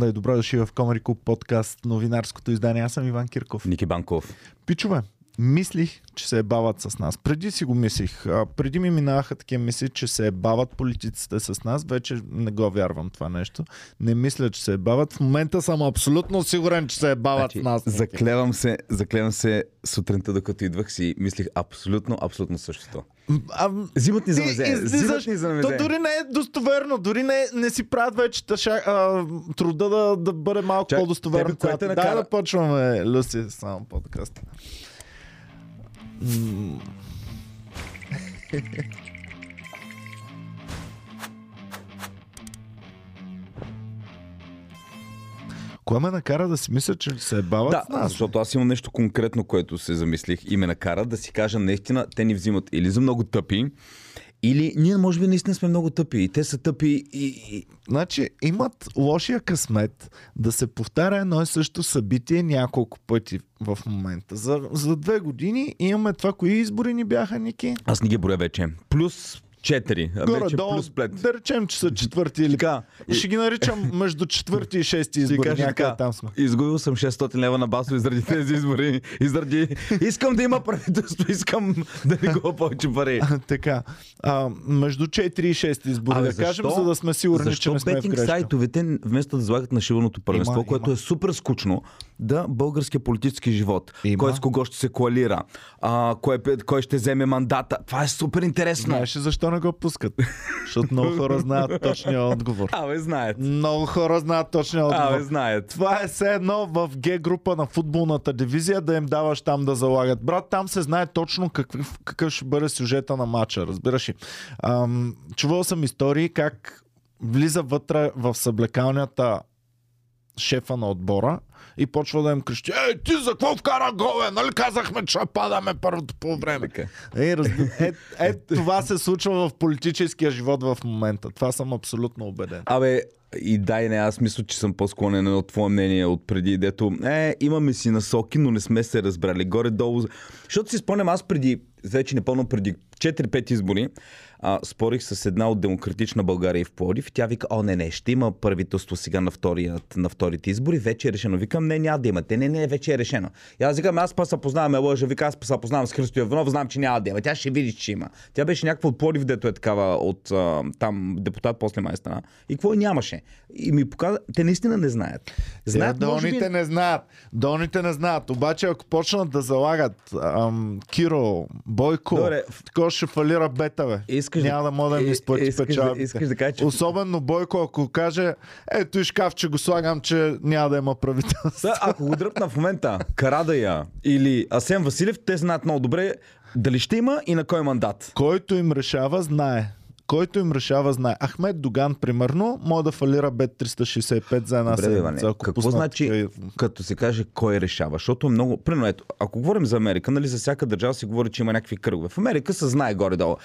Да е добре дошли в Комари Клуб подкаст, новинарското издание. Аз съм Иван Кирков. Ники Банков. Пичове, мислих, че се е бават с нас. Преди си го мислих. А, преди ми минаваха такива мисли, че се е бават политиците с нас. Вече не го вярвам това нещо. Не мисля, че се е бават. В момента съм абсолютно сигурен, че се е бават Значи, с нас. заклевам се, заклевам се сутринта, докато идвах си, мислих абсолютно, абсолютно същото. А, Взимат ни за и- мезе. излизаш- ни за То дори не е достоверно, дори не, не си правят вече тъша, а, труда да, да бъде малко Чак, по-достоверно. тебе кое те Дай накара? да почваме, Люси, само подкаст. Кое ме накара да си мисля, че се е бават Да, с нас? защото аз имам нещо конкретно, което се замислих и ме накара да си кажа наистина, те ни взимат или за много тъпи, или ние може би наистина сме много тъпи и те са тъпи и. Значи имат лошия късмет да се повтаря едно и също събитие няколко пъти в момента. За, за две години имаме това, кои избори ни бяха, Ники? Аз не ги броя вече. Плюс 4, а вече Горе-долу, плюс 5. да речем, че са четвърти или... Така, и- Ще ги наричам между четвърти и шести избори. кажа така, там сме. изгубил съм 600 лева на басо заради тези избори. И заради... Искам да има правителство, искам да не го повече пари. така. А, между 4 и 6 избори, Абе, да кажем, защо? за да сме сигурни, че Защо не сме в сайтовете, вместо да залагат на шиваното първенство, Има, което има. е супер скучно, да българския политически живот, Има. кой с кого ще се коалира, а, кой, кой ще вземе мандата. Това е супер интересно. Знаеш ли защо не го пускат? Защото много хора знаят точния отговор. Абе, знаят. Много хора знаят точния отговор. Абе, знаят. Това е все едно в Г група на футболната дивизия да им даваш там да залагат. Брат, там се знае точно какъв, какъв ще бъде сюжета на матча, разбираш ли. Ам, чувал съм истории как влиза вътре в съблекалнята шефа на отбора и почва да им крещи Ей, ти за какво вкара голове? Нали казахме, че падаме първото по време? Така. Е, разби... е, е, това се случва в политическия живот в момента. Това съм абсолютно убеден. Абе, и дай не, аз мисля, че съм по-склонен от твое мнение от преди, дето е, имаме си насоки, но не сме се разбрали. Горе-долу. Защото си спомням, аз преди, вече непълно преди 4-5 избори, а, спорих с една от Демократична България в Плодив. И тя вика, о, не, не, ще има правителство сега на, вторият, на вторите избори, вече е решено. Викам, не, няма да имате. Не, не, вече е решено. И аз викам, аз па се познавам, е лъжа. Вика, аз па се познавам с Христо Иванов, знам, че няма да има. Тя ще види, че има. Тя беше някаква от Плодив, дето е такава от а, там депутат после май. И какво нямаше? И ми показа, те наистина не знаят. Знаят, Знаят, би, долните не знаят. Долните не знаят. Обаче, ако почнат да залагат ам, Киро, Бойко, Добре. такова ще фалира бета, бе. Искаш Няма да може да ми изплати искаш печалбите. искаш да кажеш, че- Особено Бойко, ако каже, ето и шкаф, че го слагам, че няма да има правителство. Ако го дръпна в момента Карадая или Асен Василев, те знаят много добре дали ще има и на кой мандат. Който им решава, знае. Който им решава, знае. Ахмед Доган, примерно, може да фалира бет 365 за една Добре, седмица. ако какво значи, такива- като се каже кой решава? Защото е много... Примерно, ето, ако говорим за Америка, нали, за всяка държава се говори, че има някакви кръгове. В Америка се знае горе-долу.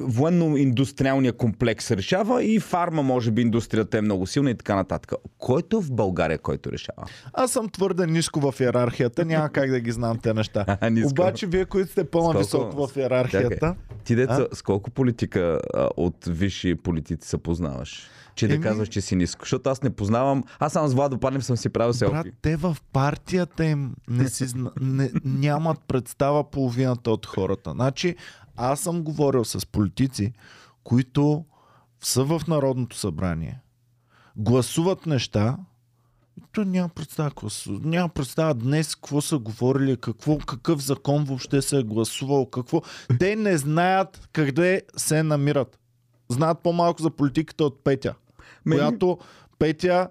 Военно-индустриалния комплекс решава и фарма, може би, индустрията е много силна и така нататък. Който в България, който решава? Аз съм твърде ниско в иерархията, няма как да ги знам те неща. Обаче вие, които сте по-нависоко в иерархията, Чакай. Ти деца, с колко политика а, от висши политици се познаваш? Че да Еми- казваш, че си ниско. Защото аз не познавам. Аз само с Владо Панев съм си правил брат, селфи. те в партията им не си, не, нямат представа половината от хората. Значи, аз съм говорил с политици, които са в Народното събрание, гласуват неща, то няма представа, какво са, няма представа днес какво са говорили, какво, какъв закон въобще се е гласувал, какво. Те не знаят къде се намират. Знаят по-малко за политиката от Петя, Мен- която Петя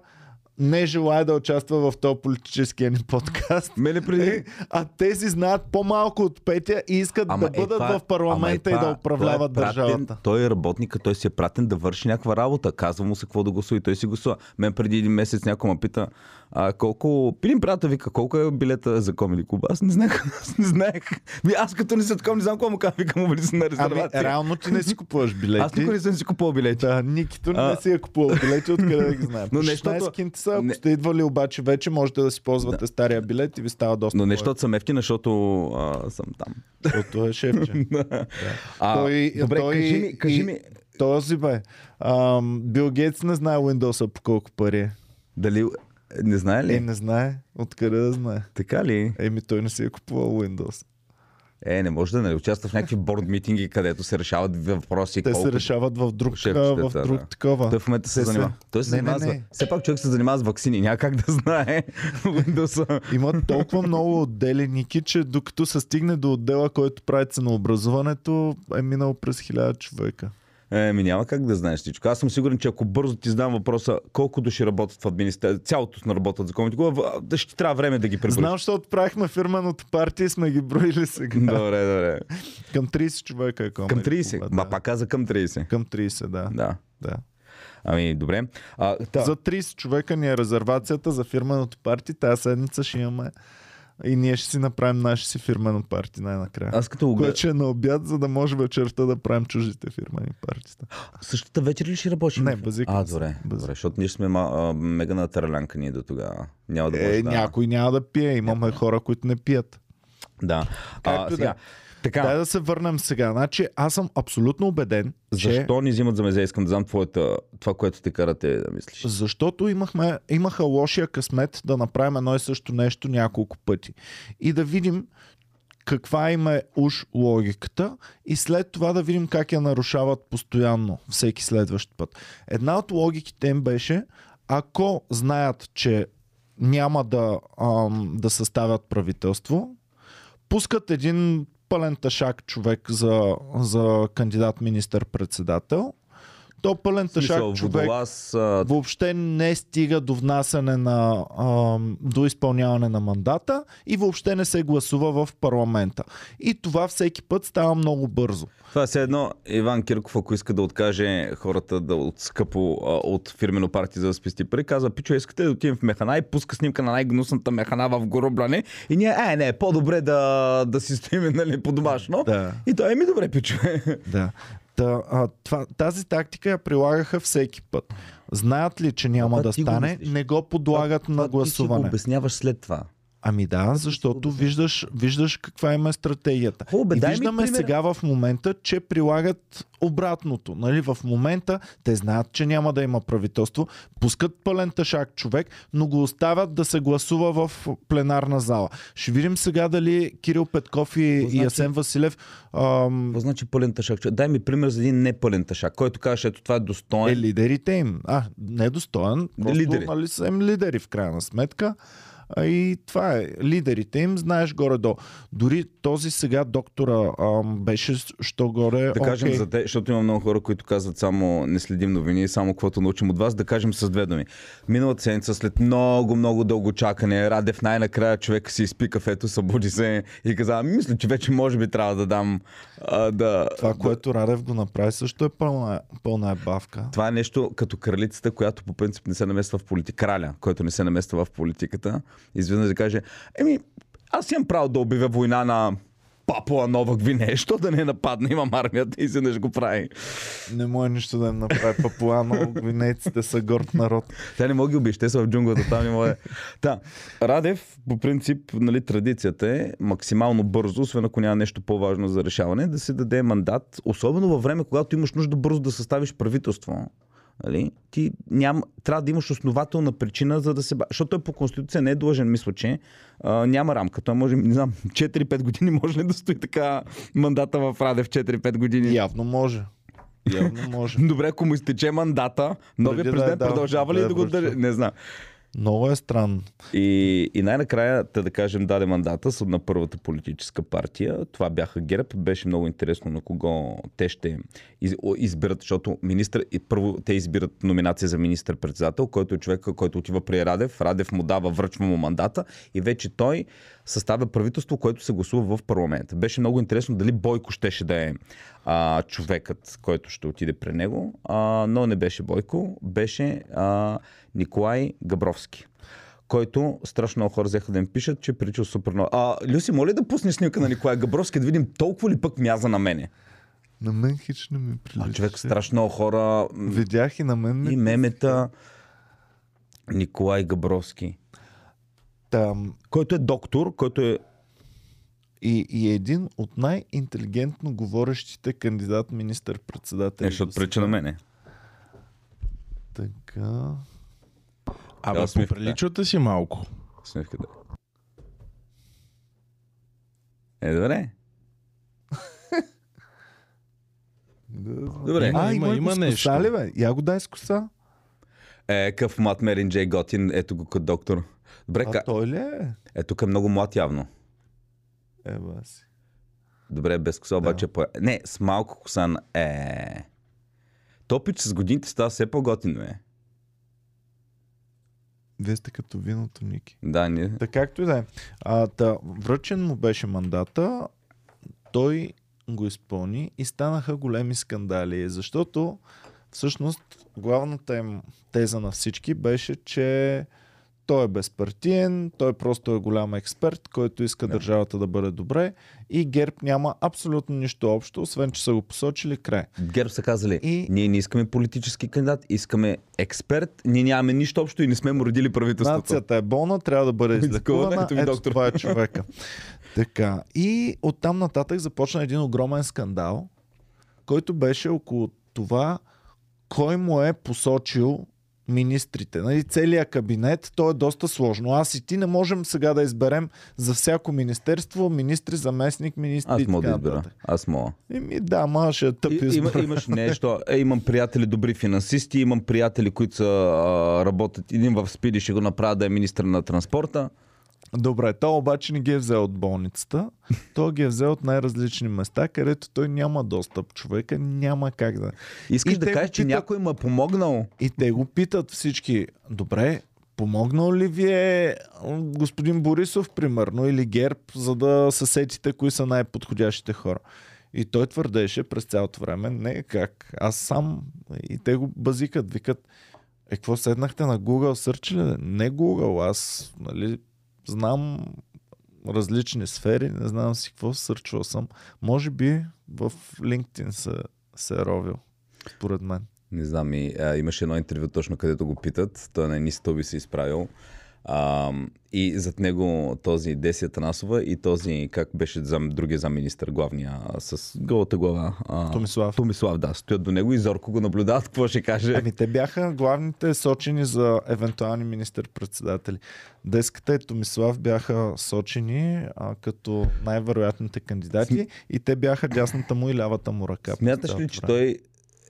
не желая да участва в този политическия ни подкаст. Мене преди... Е, а тези знаят по-малко от Петя и искат да е бъдат това- в парламента ама е и да това- управляват той е пратен, държавата. Той е работника, той си е пратен да върши някаква работа. Казва му се какво да гласува и той си гласува. Мен преди един месец някой ме пита а, колко... Пилин приятел вика, колко е билета за Комили Клуб? Аз не знаех. Аз не знаех. Ми, аз като не съм такова, не знам какво му казвам. Викам му влизам на Ами, резервация. реално ти не си купуваш билети. аз никога не съм си купувал билети. Да, Никито не А. си е купувал билети, откъде да ги знаем. Но нещото- нещото... са, ако не- сте идвали обаче вече, можете да си ползвате стария билет и ви става доста Но не защото съм ефтина, защото а, съм там. Защото е шефче. А, Той- добре, той кажи ми, кажи ми, Този бе. Ам, Бил Гейтс не знае Windows по колко пари е. Дали... Не знае ли? Е, не знае. Откъде да знае? Така ли? Еми, той не си е купувал Windows. Е, не може да не участва в някакви борд митинги, където се решават въпроси. Те колко... се решават в друг, в друг да. такова. Той в момента се се- занимава. Той се Не, не, занимава с- не. Все пак човек се занимава с вакцини. Няма как да знае. Windows. Има толкова много отдели, Ники, че докато се стигне до отдела, който прави ценообразуването, е минал през хиляда човека. Е, ми няма как да знаеш всичко. Аз съм сигурен, че ако бързо ти задам въпроса колко души работят в администрация, цялото на работят за комитет, да ще трябва време да ги преброиш. Знам, защото правихме фирменото партия и сме ги броили сега. Добре, добре. Към 30 човека е Към Comedy 30. Club, Ма да. пак каза към 30. Към 30, да. Да. да. Ами, добре. А, та, За 30 човека ни е резервацията за фирменото парти. Тази седмица ще имаме и ние ще си направим наше си фирмено парти най-накрая. аз като го гледам, Което ще е на обяд, за да може вечерта да правим чуждите фирмени партита. същата вечер ли ще работиш? Не, базикам А, добре. Базикам. добре. Защото ние сме ма, а, мега на таралянка ние до тогава. Няма да Е, да... някой няма да пие. Имаме хора, които не пият. Да. Както А, и да сега, е. Така, Дай да се върнем сега. Значи, аз съм абсолютно убеден, че... защо ни взимат за мезе? Искам да знам твоята, това, което те карате да мислиш. Защото имахме, имаха лошия късмет да направим едно и също нещо няколко пъти. И да видим каква им е уж логиката и след това да видим как я нарушават постоянно всеки следващ път. Една от логиките им беше, ако знаят, че няма да, ам, да съставят правителство, пускат един пълен ташак човек за, за кандидат министър-председател. То пълен ташак Смисъл, човек водолаз, а, въобще не стига до внасяне на, ам, до изпълняване на мандата и въобще не се гласува в парламента. И това всеки път става много бързо. Това е едно Иван Кирков, ако иска да откаже хората да от скъпо а, от фирмено партия за да спести пари, казва, пичо, искате да отидем в механа и пуска снимка на най-гнусната механа в Горубляне и ние, е, не, по-добре да, да си стоим нали, по-домашно. Да. И той, ми добре, пичо. Да. Та, а, това, тази тактика я прилагаха всеки път. Знаят ли, че няма това да ти го стане, мислиш. не го подлагат на Това Ти си го гласуване. обясняваш след това. Ами да, защото виждаш, виждаш каква им е стратегията. Бе, и виждаме пример. сега в момента, че прилагат обратното. Нали? В момента те знаят, че няма да има правителство, пускат пълен тъшак човек, но го оставят да се гласува в пленарна зала. Ще видим сега дали Кирил Петков и, Какво и значи? Асен Василев ам, Какво значи пълен тъшак? Дай ми пример за един непълен тъшак, който каже, ето това е е достоен. лидерите им. А, недостоен. Просто, Лидери. Нали, са им лидери в крайна сметка. А и това е. Лидерите им, знаеш горе-долу. Дори този сега доктора ам, беше, що горе. Да кажем за те, защото има много хора, които казват само не следим новини, само каквото научим от вас, да кажем с две думи. Миналата седмица, след много, много дълго чакане, Радев най-накрая човек си изпи кафето, събуди се и каза, «Ами, мисля, че вече може би трябва да дам а, да... Това, да... което Радев го направи, също е пълна, пълна е бавка. Това е нещо като кралицата, която по принцип не се намества в политика. Краля, който не се намества в политиката. Изведнъж да каже, еми, аз имам право да обявя война на Папуа Нова Гвинея, що да не нападне, имам армията и изведнъж го прави. Не може нищо да им направи Папуано. Гвинейците са горд народ. Тя не мога ги убиеш, те са в джунглата, там не може. Та, Радев, по принцип, нали, традицията е максимално бързо, освен ако няма нещо по-важно за решаване, да се даде мандат, особено във време, когато имаш нужда бързо да съставиш правителство. Нали? Ти ням, трябва да имаш основателна причина, за да се... Защото той по конституция не е длъжен, мисля, че а, няма рамка. Той може, не знам, 4-5 години може ли да стои така мандата в Радев 4-5 години? Явно може. Явно може. Добре, ако му изтече мандата, новия да е президент дал, продължава ли да е да го връщал. държи? Не знам. Много е странно. И, и най-накрая, да кажем, даде мандата на първата политическа партия. Това бяха ГЕРБ. Беше много интересно на кого те ще изберат, защото министър, и първо те избират номинация за министър-председател, който е човека, който отива при Радев. Радев му дава, връчва му мандата и вече той съставя правителство, което се гласува в парламента. Беше много интересно дали Бойко щеше да е а, човекът, който ще отиде при него, а, но не беше Бойко, беше а, Николай Габровски който страшно много хора взеха да им пишат, че е приличал супер много. А, Люси, моля да пусне снимка на Николай Габровски, да видим толкова ли пък мяза на мене? На мен хич не ми прилича. А, човек, страшно много хора Видях и на мен и мемета. Николай Габровски, Там, който е доктор, който е и, и е един от най-интелигентно говорещите кандидат министър-председател. нещо преча на мене. Така. Абе, Да, поприличвате си малко. Усмивката. Е, добре. Добре. Има, а, има, има, има нещо. коса ли, бе? Я го дай с коса. Е, къв млад Мерин Джей Готин, ето го като доктор. Добре, А ка... той ли е? е, тук е много млад явно. Е, баси. Добре, без коса обаче. По... Не, с малко коса. Е. Топич с годините става все по-готин, бе. Вие сте като виното, Ники. Да, ние... Така както и да е. А, та, връчен му беше мандата, той го изпълни и станаха големи скандали, защото всъщност главната им теза на всички беше, че той е безпартиен, той просто е голям експерт, който иска Да. държавата да бъде добре и ГЕРБ няма абсолютно нищо общо, освен че са го посочили край. ГЕРБ са казали, И- ние не искаме политически кандидат, искаме експерт, ние нямаме нищо общо и не сме му родили правителството. Нацията е болна, трябва да бъде излекувана. ето Ето това е човека. така. И оттам нататък започна един огромен скандал, който беше около това кой му е посочил министрите. Нали, целият кабинет, то е доста сложно. Аз и ти не можем сега да изберем за всяко министерство министри, заместник, министри Аз мога да избера. Аз мога. Еми да, ма ще е тъп И, има, имаш нещо. Е, имам приятели добри финансисти, имам приятели, които са, а, работят. Един в Спиди ще го направя да е министър на транспорта. Добре, той обаче не ги е взел от болницата. Той ги е взел от най-различни места, където той няма достъп. Човека няма как да. Искаш И да кажеш, че питат- някой му е помогнал? И те го питат всички, добре, помогнал ли ви е господин Борисов, примерно, или ГЕРБ, за да се сетите кои са най-подходящите хора? И той твърдеше през цялото време, не как, аз сам. И те го базикат, викат, е, какво седнахте на Google Search ли? Не Google, аз, нали, знам различни сфери, не знам си какво, сърчвал съм. Може би в LinkedIn се, се е ровил, според мен. Не знам, и, а, имаше едно интервю точно където го питат. Той на едни стълби се изправил. А, и зад него този Деси Атанасова и този, как беше зам, другия замминистър, главния, с голата глава. А, Томислав. Томислав, да. Стоят до него и зорко го наблюдават какво ще каже. Ами те бяха главните сочени за евентуални министър-председатели. Деската и Томислав бяха сочени а, като най-вероятните кандидати и те бяха дясната му и лявата му ръка. Смяташ ли, че той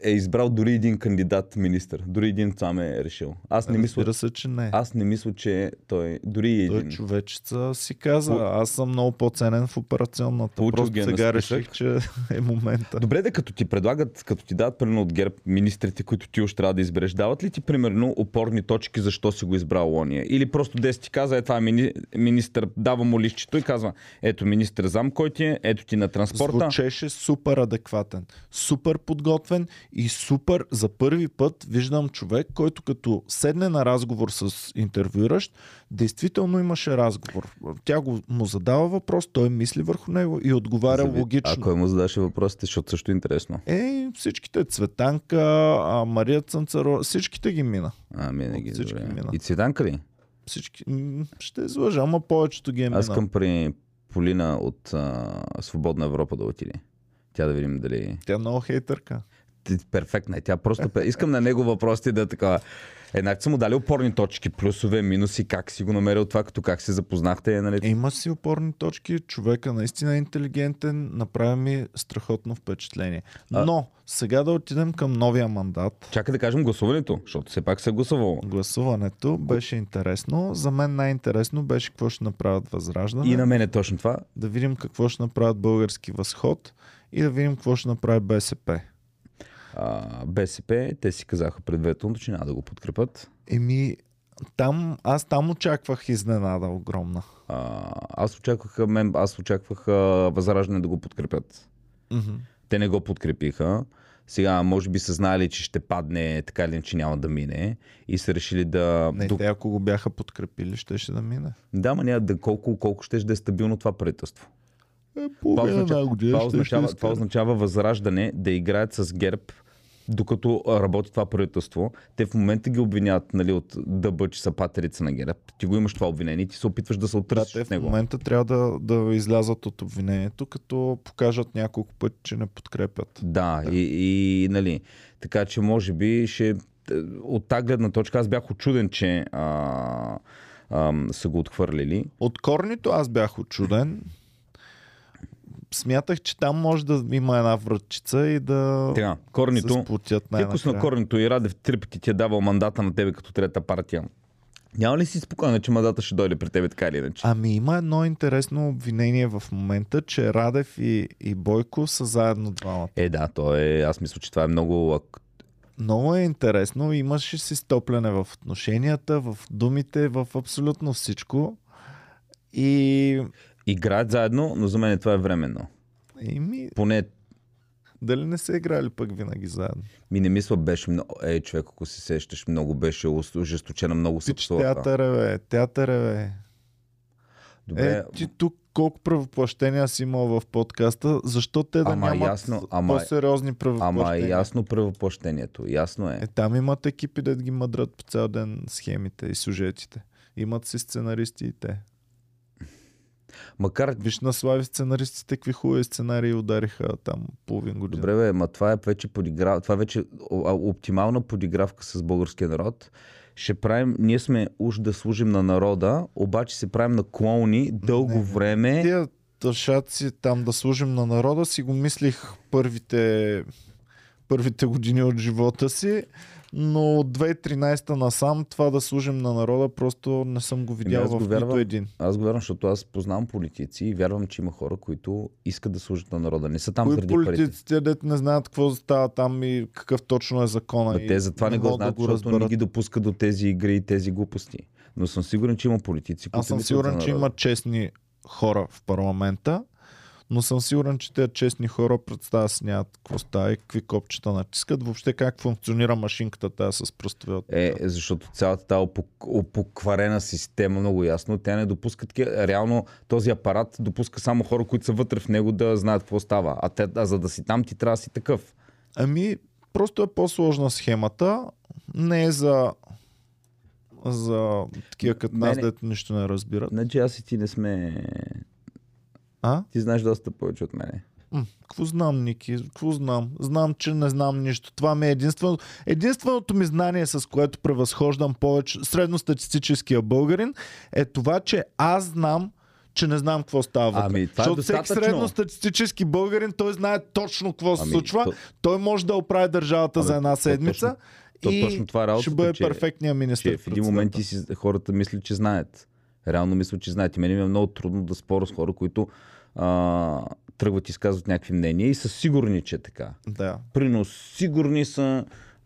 е избрал дори един кандидат министър? Дори един сам е решил. Аз не мисля, се, че не. аз не мисля, че той дори Той един. човечеца си каза, По- аз съм много по-ценен в операционната. Получил Просто ги е на сега реших, че е момента. Добре, да като ти предлагат, като ти дадат примерно от ГЕРБ министрите, които ти още трябва да избереш, дават ли ти примерно опорни точки защо си го избрал ония? Или просто дес ти каза, е това е мини, министър, дава му лището и казва, ето министър зам, кой ти е, ето ти на транспорта. Звучеше супер адекватен, супер подготвен и супер за първи път виждам човек, който като седне на разговор с интервюиращ, действително имаше разговор. Тя го, му задава въпрос, той мисли върху него и отговаря Зави- логично. Ако му задаше въпросите, защото също е интересно. Е, всичките Цветанка, а, Мария Цънцаро, всичките ги мина. А, винаги. От всички добре. мина. И Цветанка ли? Всички, ще излъжа, ама повечето ги е Аз мина. към при Полина от а, Свободна Европа да отиде. Тя да видим дали... Тя е много хейтърка. Перфектна е. Тя просто... Искам на него въпросите да е така... Еднак са му дали опорни точки, плюсове, минуси, как си го намерил това, като как се запознахте, нали? Е, Има си опорни точки, човека наистина е интелигентен, направи ми страхотно впечатление. А- Но, сега да отидем към новия мандат. Чакай да кажем гласуването, защото все пак се е гласувало. Гласуването беше интересно. За мен най-интересно беше какво ще направят Възраждане. И на мен е точно това. Да видим какво ще направят Български възход и да видим какво ще направи БСП. А, БСП, те си казаха предварително, че няма да го подкрепят. Еми, там, аз там очаквах изненада огромна. А, аз очаквах, мен, аз очаквах а, Възраждане да го подкрепят. Мгм. Те не го подкрепиха. Сега, може би са знали, че ще падне, така или иначе няма да мине. И са решили да... Не, до- те ако го бяха подкрепили, ще ще да мине. Да, ма няма да колко, колко ще да е стабилно това правителство. Е, Това означава, година това, ще- означава, ще това означава възраждане да играят с ГЕРБ, докато работи това правителство. Те в момента ги обвиняват нали, от дъбъ, че са патерица на ГЕРБ. Ти го имаш това обвинение и ти се опитваш да се Да, оттърсиш те от в него. момента трябва да, да излязат от обвинението, като покажат няколко пъти, че не подкрепят. Да, и, и нали. Така че може би ще т- от тази гледна точка аз бях очуден, че а, а, са го отхвърлили. От корнито аз бях очуден. Смятах, че там може да има една вратчица и да се корнито, сплотят Текос на най-накрая. корнито и Радев три пъти ти е давал мандата на тебе като трета партия. Няма ли си спокойна, че мандата ще дойде при тебе така или иначе? Ами има едно интересно обвинение в момента, че Радев и, и Бойко са заедно двамата. Е, да, то е, аз мисля, че това е много... Много е интересно. Имаше си стопляне в отношенията, в думите, в абсолютно всичко. И, Играят заедно, но за мен това е временно. и ми, Поне дали не са играли пък винаги заедно? ми не мисля, беше много... Е, човек, ако се сещаш, много беше ожесточена, много се Пич, псуваха. театър е, бе, театър е, бе. Добре, Е, ти тук колко правоплащения си имал в подкаста, защо те да Ама нямат ясно, ама- по-сериозни ама правоплащения? е ясно правоплащението. Ясно е. Е, там имат екипи да ги мъдрат по цял ден схемите и сюжетите. Имат си сценаристи и те. Макар Виж на Слави сценаристите какви хубави сценарии удариха там половин година. Добре, бе, ма това е вече подигра... това е вече оптимална подигравка с българския народ. Ще правим, ние сме уж да служим на народа, обаче се правим на клоуни дълго Не, време. Тия тъшаци там да служим на народа си го мислих първите, първите години от живота си, но от 2013 насам това да служим на народа просто не съм го видял Ами аз в го вярвам. нито един. Аз го вярвам, защото аз познавам политици и вярвам, че има хора, които искат да служат на народа. Не са там Кои заради политиците, дет не знаят какво става там и какъв точно е закона. И те затова не го могат знаят, да защото не разберат. ги допускат до тези игри и тези глупости. Но съм сигурен, че има политици, които Аз съм сигурен, че има честни хора в парламента, но съм сигурен, че тези честни хора представят си нямат какво става и какви копчета натискат. Въобще как функционира машинката тази с пръстови. Е, защото цялата тази опок- опокварена система много ясно, тя не допуска такива. Реално този апарат допуска само хора, които са вътре в него да знаят какво става. А, те, а за да си там, ти трябва да си такъв. Ами, просто е по-сложна схемата. Не е за за такива като нас, Мене- дето нищо не разбират. Значи аз и ти не сме... А? Ти знаеш доста повече от мене. Какво знам, Ники? Какво знам? Знам, че не знам нищо. Това ми е единствено, единственото ми знание, с което превъзхождам повече средностатистическия българин, е това, че аз знам, че не знам какво става вътре. Ами, това е Защото всеки достатъчно. средностатистически българин, той знае точно какво се Ами, случва. то- Той може да оправи държавата Абе, за една то седмица то и точно това е работата, ще бъде че- перфектният министр. Че в един момент ти си, хората мислят, че знаят. Реално мислят, че знаят. И мен ми е много трудно да споря с хора, които а, тръгват и изказват някакви мнения и са сигурни, че е така. Да. Прино сигурни са...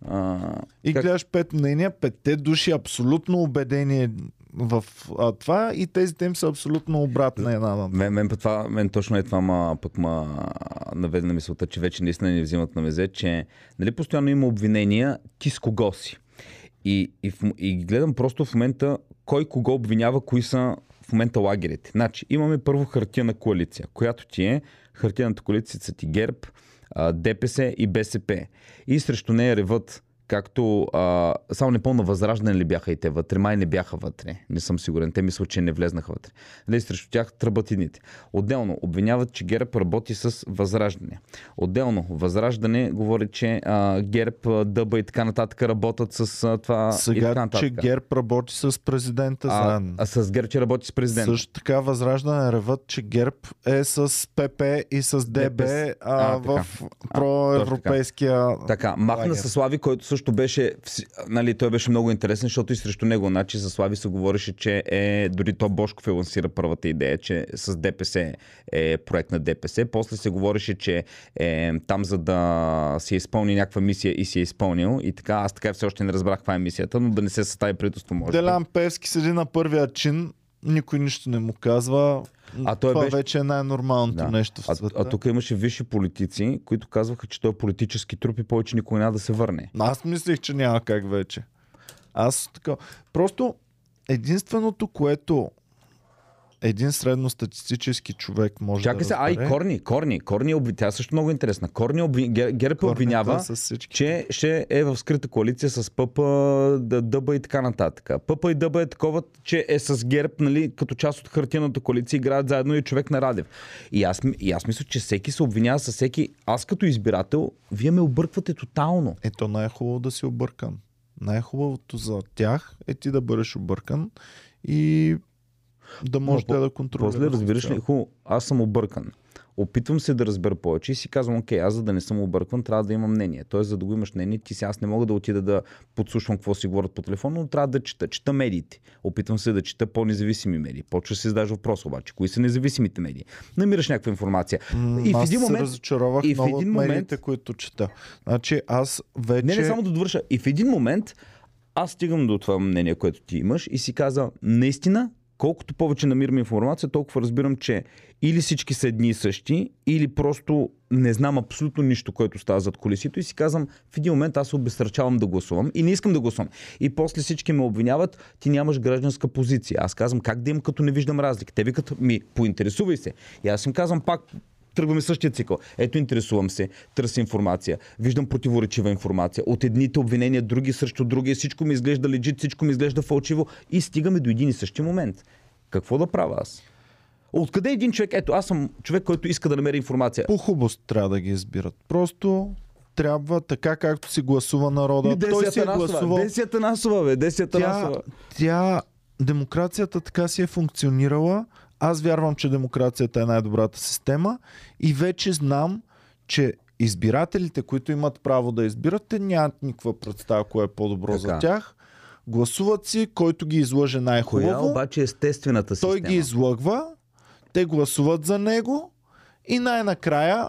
А, И как- гледаш пет мнения, петте души абсолютно убедени в а, това и тези тем са абсолютно обратна една на Мен, мен, това, мен точно е това, ма, пък ма наведе на мисълта, че вече наистина ни взимат на мезе, че нали, постоянно има обвинения ти с кого си. И, и, и гледам просто в момента кой кого обвинява, кои са в момента лагерите. Значи, имаме първо хартияна коалиция, която ти е хартияната коалиция са ти ГЕРБ, ДПС и БСП. И срещу нея реват както а, само непълно възраждане ли бяха и те вътре, май не бяха вътре. Не съм сигурен. Те мислят, че не влезнаха вътре. Нали, срещу тях тръбат едните. Отделно обвиняват, че ГЕРБ работи с възраждане. Отделно възраждане говори, че а, ГЕРБ, Дъба и така нататък работят с а, това и така Сега, че. ГЕРБ работи с президента а, заедно. а с ГЕРБ, че работи с президента. Също така възраждане реват, че ГЕРБ е с ПП и с ДБ ДПС. а, А, в проевропейския... Така, махна с Слави, който също беше, вс- нали, той беше много интересен, защото и срещу него, значи за Слави се говореше, че е, дори то Бошков е лансира първата идея, че с ДПС е проект на ДПС. После се говореше, че е там за да си изпълни някаква мисия и си е изпълнил. И така, аз така все още не разбрах каква е мисията, но да не се състави правителство може. Делян Певски седи на първия чин, никой нищо не му казва. А той Това беше- вече е най-нормалното Да. нещо в А, света. а тук имаше висши политици, които казваха, че той е политически труп и повече никога няма да се върне. Аз мислех, че няма как вече. Аз така. Просто единственото, което един средностатистически човек може Чакай да се, а и разбере, Корни, Корни, Корни, е обви... тя е също много интересна. Корни, обви... Гер- ГЕРБ Корнета обвинява, че ще е в скрита коалиция с ПП, Д- Дъба и така нататък. ПП и Дъба е такова, че е с ГЕРБ, нали, като част от хартияната коалиция, играят заедно и е човек на Радев. И аз, и аз мисля, че всеки се обвинява с всеки. Аз като избирател, вие ме обърквате тотално. Ето най-хубаво да си объркан. Най-хубавото за тях е ти да бъдеш объркан и да по- те да контролираш. После разбираш ли, хубаво, аз съм объркан. Опитвам се да разбера повече и си казвам, окей, аз за да не съм объркван, трябва да имам мнение. Тоест, за да го имаш мнение, ти си аз не мога да отида да подслушвам какво си говорят по телефона, но трябва да чета. Чета медиите. Опитвам се да чета по-независими медии. Почва да си задаш въпрос обаче. Кои са независимите медии? Намираш някаква информация. М, и в един се момент- разочаровах и в един от момент- медиите, които чета. Значи аз вече... Не, не само да довърша. И в един момент аз стигам до това мнение, което ти имаш и си каза, наистина, колкото повече намирам информация, толкова разбирам, че или всички са едни и същи, или просто не знам абсолютно нищо, което става зад колесито и си казвам, в един момент аз се обесърчавам да гласувам и не искам да гласувам. И после всички ме обвиняват, ти нямаш гражданска позиция. Аз казвам, как да имам, като не виждам разлика. Те викат, ми, поинтересувай се. И аз им казвам пак, тръгваме същия цикъл. Ето, интересувам се, търся информация, виждам противоречива информация. От едните обвинения, други срещу други, всичко ми изглежда легит, всичко ми изглежда фалшиво и стигаме до един и същи момент. Какво да правя аз? Откъде един човек? Ето, аз съм човек, който иска да намери информация. По хубост трябва да ги избират. Просто трябва така както си гласува народа. Ми, Той си е гласувал. Деси Атанасова, бе, Деси Тя, Атанасова. тя, демокрацията така си е функционирала. Аз вярвам, че демокрацията е най-добрата система и вече знам, че избирателите, които имат право да избират, те нямат никаква представа кое е по-добро за Така. тях. Гласуват си, който ги излъже Коя най-хубаво. обаче е естествената система? Той ги излъгва, те гласуват за него и най-накрая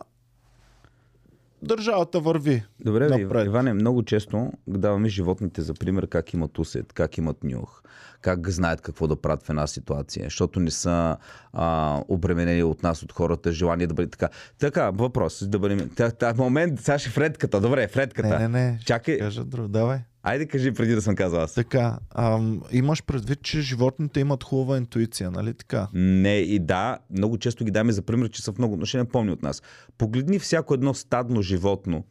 държавата върви. Добре, напред. Иване, много често даваме животните за пример как имат усет, как имат нюх, как знаят какво да правят в една ситуация, защото не са а, обременени от нас, от хората, желание да бъде така. Така, въпрос, да бъдем... Та, та, момент, сега ще фредката, добре, фредката. Не, не, не. Чакай. Кажа друго. Давай. Айде кажи преди да съм казал аз. Така, ам, имаш предвид, че животните имат хубава интуиция, нали така? Не, и да, много често ги даме за пример, че са в много отношения помни от нас. Погледни всяко едно стадно животно,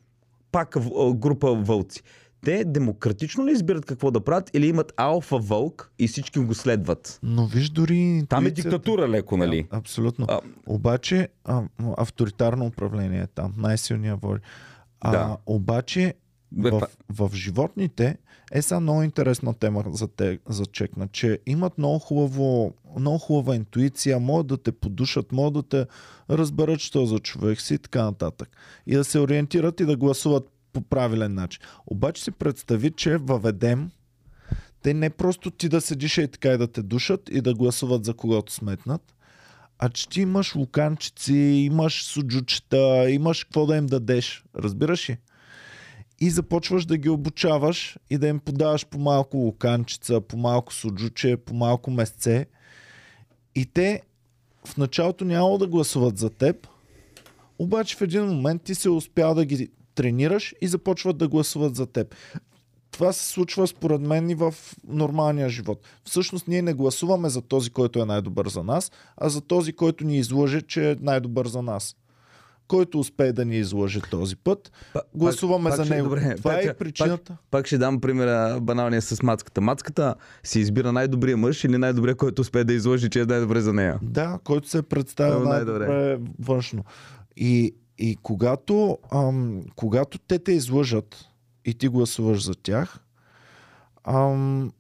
пак в- група вълци. Те демократично ли избират какво да правят или имат алфа вълк и всички го следват? Но виж дори Там е интуицията- диктатура леко, нали? А, абсолютно. А, Обаче, а, авторитарно управление е там. Най-силният воли. А, Да. Обаче, в, в животните е сега много интересна тема за, те, за чекна, че имат много, хубаво, много хубава интуиция, могат да те подушат, могат да те разберат, що за човек си и така нататък. И да се ориентират и да гласуват по правилен начин. Обаче си представи, че въведем те не просто ти да седиш и така и да те душат и да гласуват за когото сметнат, а че ти имаш луканчици, имаш суджучета, имаш какво да им дадеш. Разбираш ли? И започваш да ги обучаваш и да им подаваш по малко луканчица, по малко суджуче, по малко месце. И те в началото няма да гласуват за теб, обаче в един момент ти се успял да ги тренираш и започват да гласуват за теб. Това се случва според мен и в нормалния живот. Всъщност ние не гласуваме за този, който е най-добър за нас, а за този, който ни излъже, че е най-добър за нас. Който успее да ни излъже този път, Па- гласуваме пак- за пак ще- него. добре, Това пак- е пак- причината. Пак ще дам примера баналния с мацката. Мацката си избира най-добрия мъж или най-добрия, който успее да изложи, че е най-добре за нея. Да, който се представя най-добре. външно. И, и когато, ам, когато те те излъжат и ти гласуваш за тях, ам,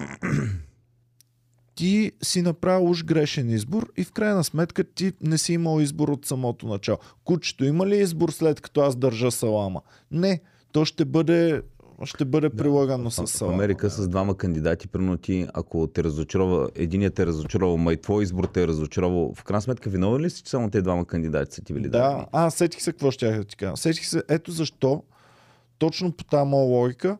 ти си направил уж грешен избор и в крайна сметка ти не си имал избор от самото начало. Кучето има ли избор след като аз държа салама? Не, то ще бъде, ще бъде прилагано с В салама. Америка с двама кандидати, примерно ти, ако те разочарова, единият те е разочаровал, ма и твой избор те е разочаровал, в крайна сметка виновен ли си, че само те двама кандидати са ти били Да, дадени? а, сетих се какво ще да ти кажа. Сетих се, ето защо, точно по тази моя логика,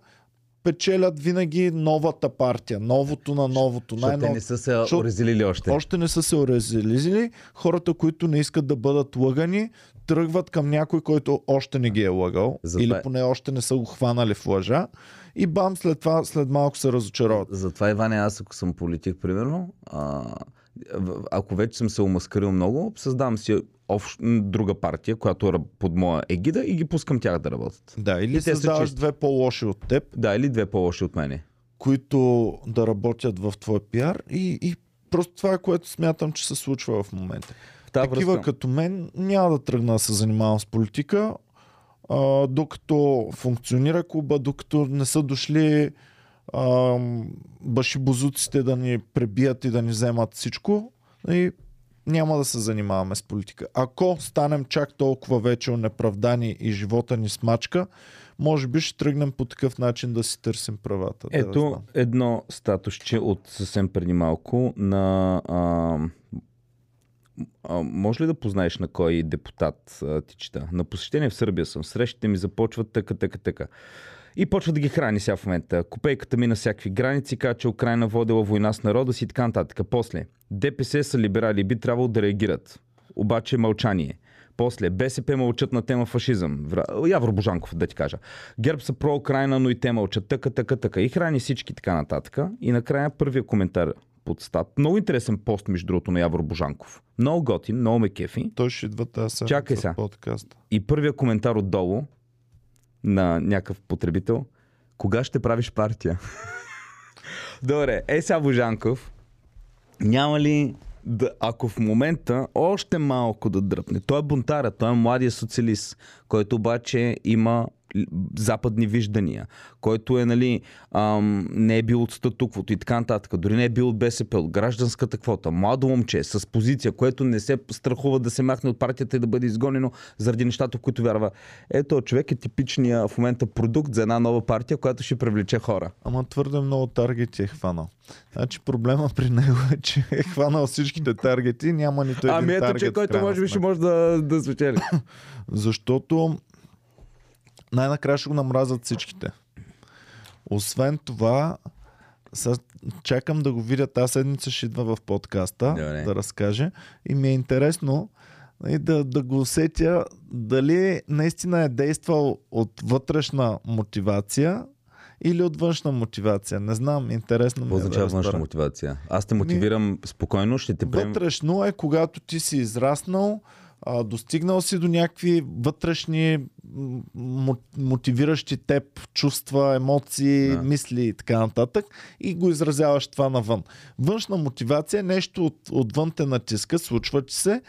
печелят винаги новата партия, новото на новото, Защото те не са се орезилили още. Още не са се орезилизили. Хората, които не искат да бъдат лъгани, тръгват към някой, който още не ги е лъгал. Затова или е- поне още не са го хванали в лъжа. И бам, след това, след малко се разочароват. Затова, Иване, аз ако съм политик, примерно, а, ако вече съм се омаскарил много, създавам си общ, друга партия, която е под моя егида и ги пускам тях да работят. Да, или И създаваш две по-лоши от теб, Да, или две по-лоши от мене. които да работят в твой пиар и, и просто това е което смятам, че се случва в момента. Тази Такива връзка, като мен няма да тръгна да се занимавам с политика, а, докато функционира клуба, докато не са дошли ам, башибозуците да ни пребият и да ни вземат всичко и няма да се занимаваме с политика. Ако станем чак толкова вече неправдани и живота ни смачка, може би ще тръгнем по такъв начин да си търсим правата. Да, да Ето знам. едно статусче от съвсем преди малко на... А, а, може ли да познаеш на кой депутат а, ти чета? На посещение в Сърбия съм. Срещите ми започват така, така, така. И почва да ги храни сега в момента. Копейката ми на всякакви граници, каза, че Украина водила война с народа си и така нататък. После, ДПС са либерали, би трябвало да реагират. Обаче мълчание. После, БСП мълчат на тема фашизъм. Явор Божанков, да ти кажа. ГЕРБ са про Украина, но и те мълчат. Така, така, така. И храни всички така нататък. И накрая първия коментар под стат. Много интересен пост, между другото, на Явор Божанков. Много готин, много ме кефи. Той ще идва тази Чакай сега. И първия коментар отдолу на някакъв потребител. Кога ще правиш партия? Добре, е сега Божанков. Няма ли да, ако в момента още малко да дръпне. Той е бунтара, той е младия социалист, който обаче има западни виждания, който е, нали, ам, не е бил от статуквото и така нататък, дори не е бил от БСП, от гражданската квота, младо момче с позиция, което не се страхува да се махне от партията и да бъде изгонено заради нещата, в които вярва. Ето, човек е типичния в момента продукт за една нова партия, която ще привлече хора. Ама твърде много таргети е хванал. Значи проблема при него е, че е хванал всичките таргети, няма нито един Ами ето, таргет. че в който крайна може би ще може да, да спечели. Защото най-накрая ще го намразят всичките. Освен това, чакам да го видя тази седмица, ще идва в подкаста Добре. да разкаже. И ми е интересно нали, да, да го усетя дали наистина е действал от вътрешна мотивация или от външна мотивация. Не знам, интересно ми Какво е да означава външна разбера. мотивация? Аз те мотивирам спокойно, ще те приемем. Вътрешно е когато ти си израснал, а, достигнал си до някакви вътрешни мотивиращи теб чувства, емоции, Да. да. мисли и така нататък и го изразяваш това навън. Външна мотивация е нещо от, отвън те натиска, случва ти се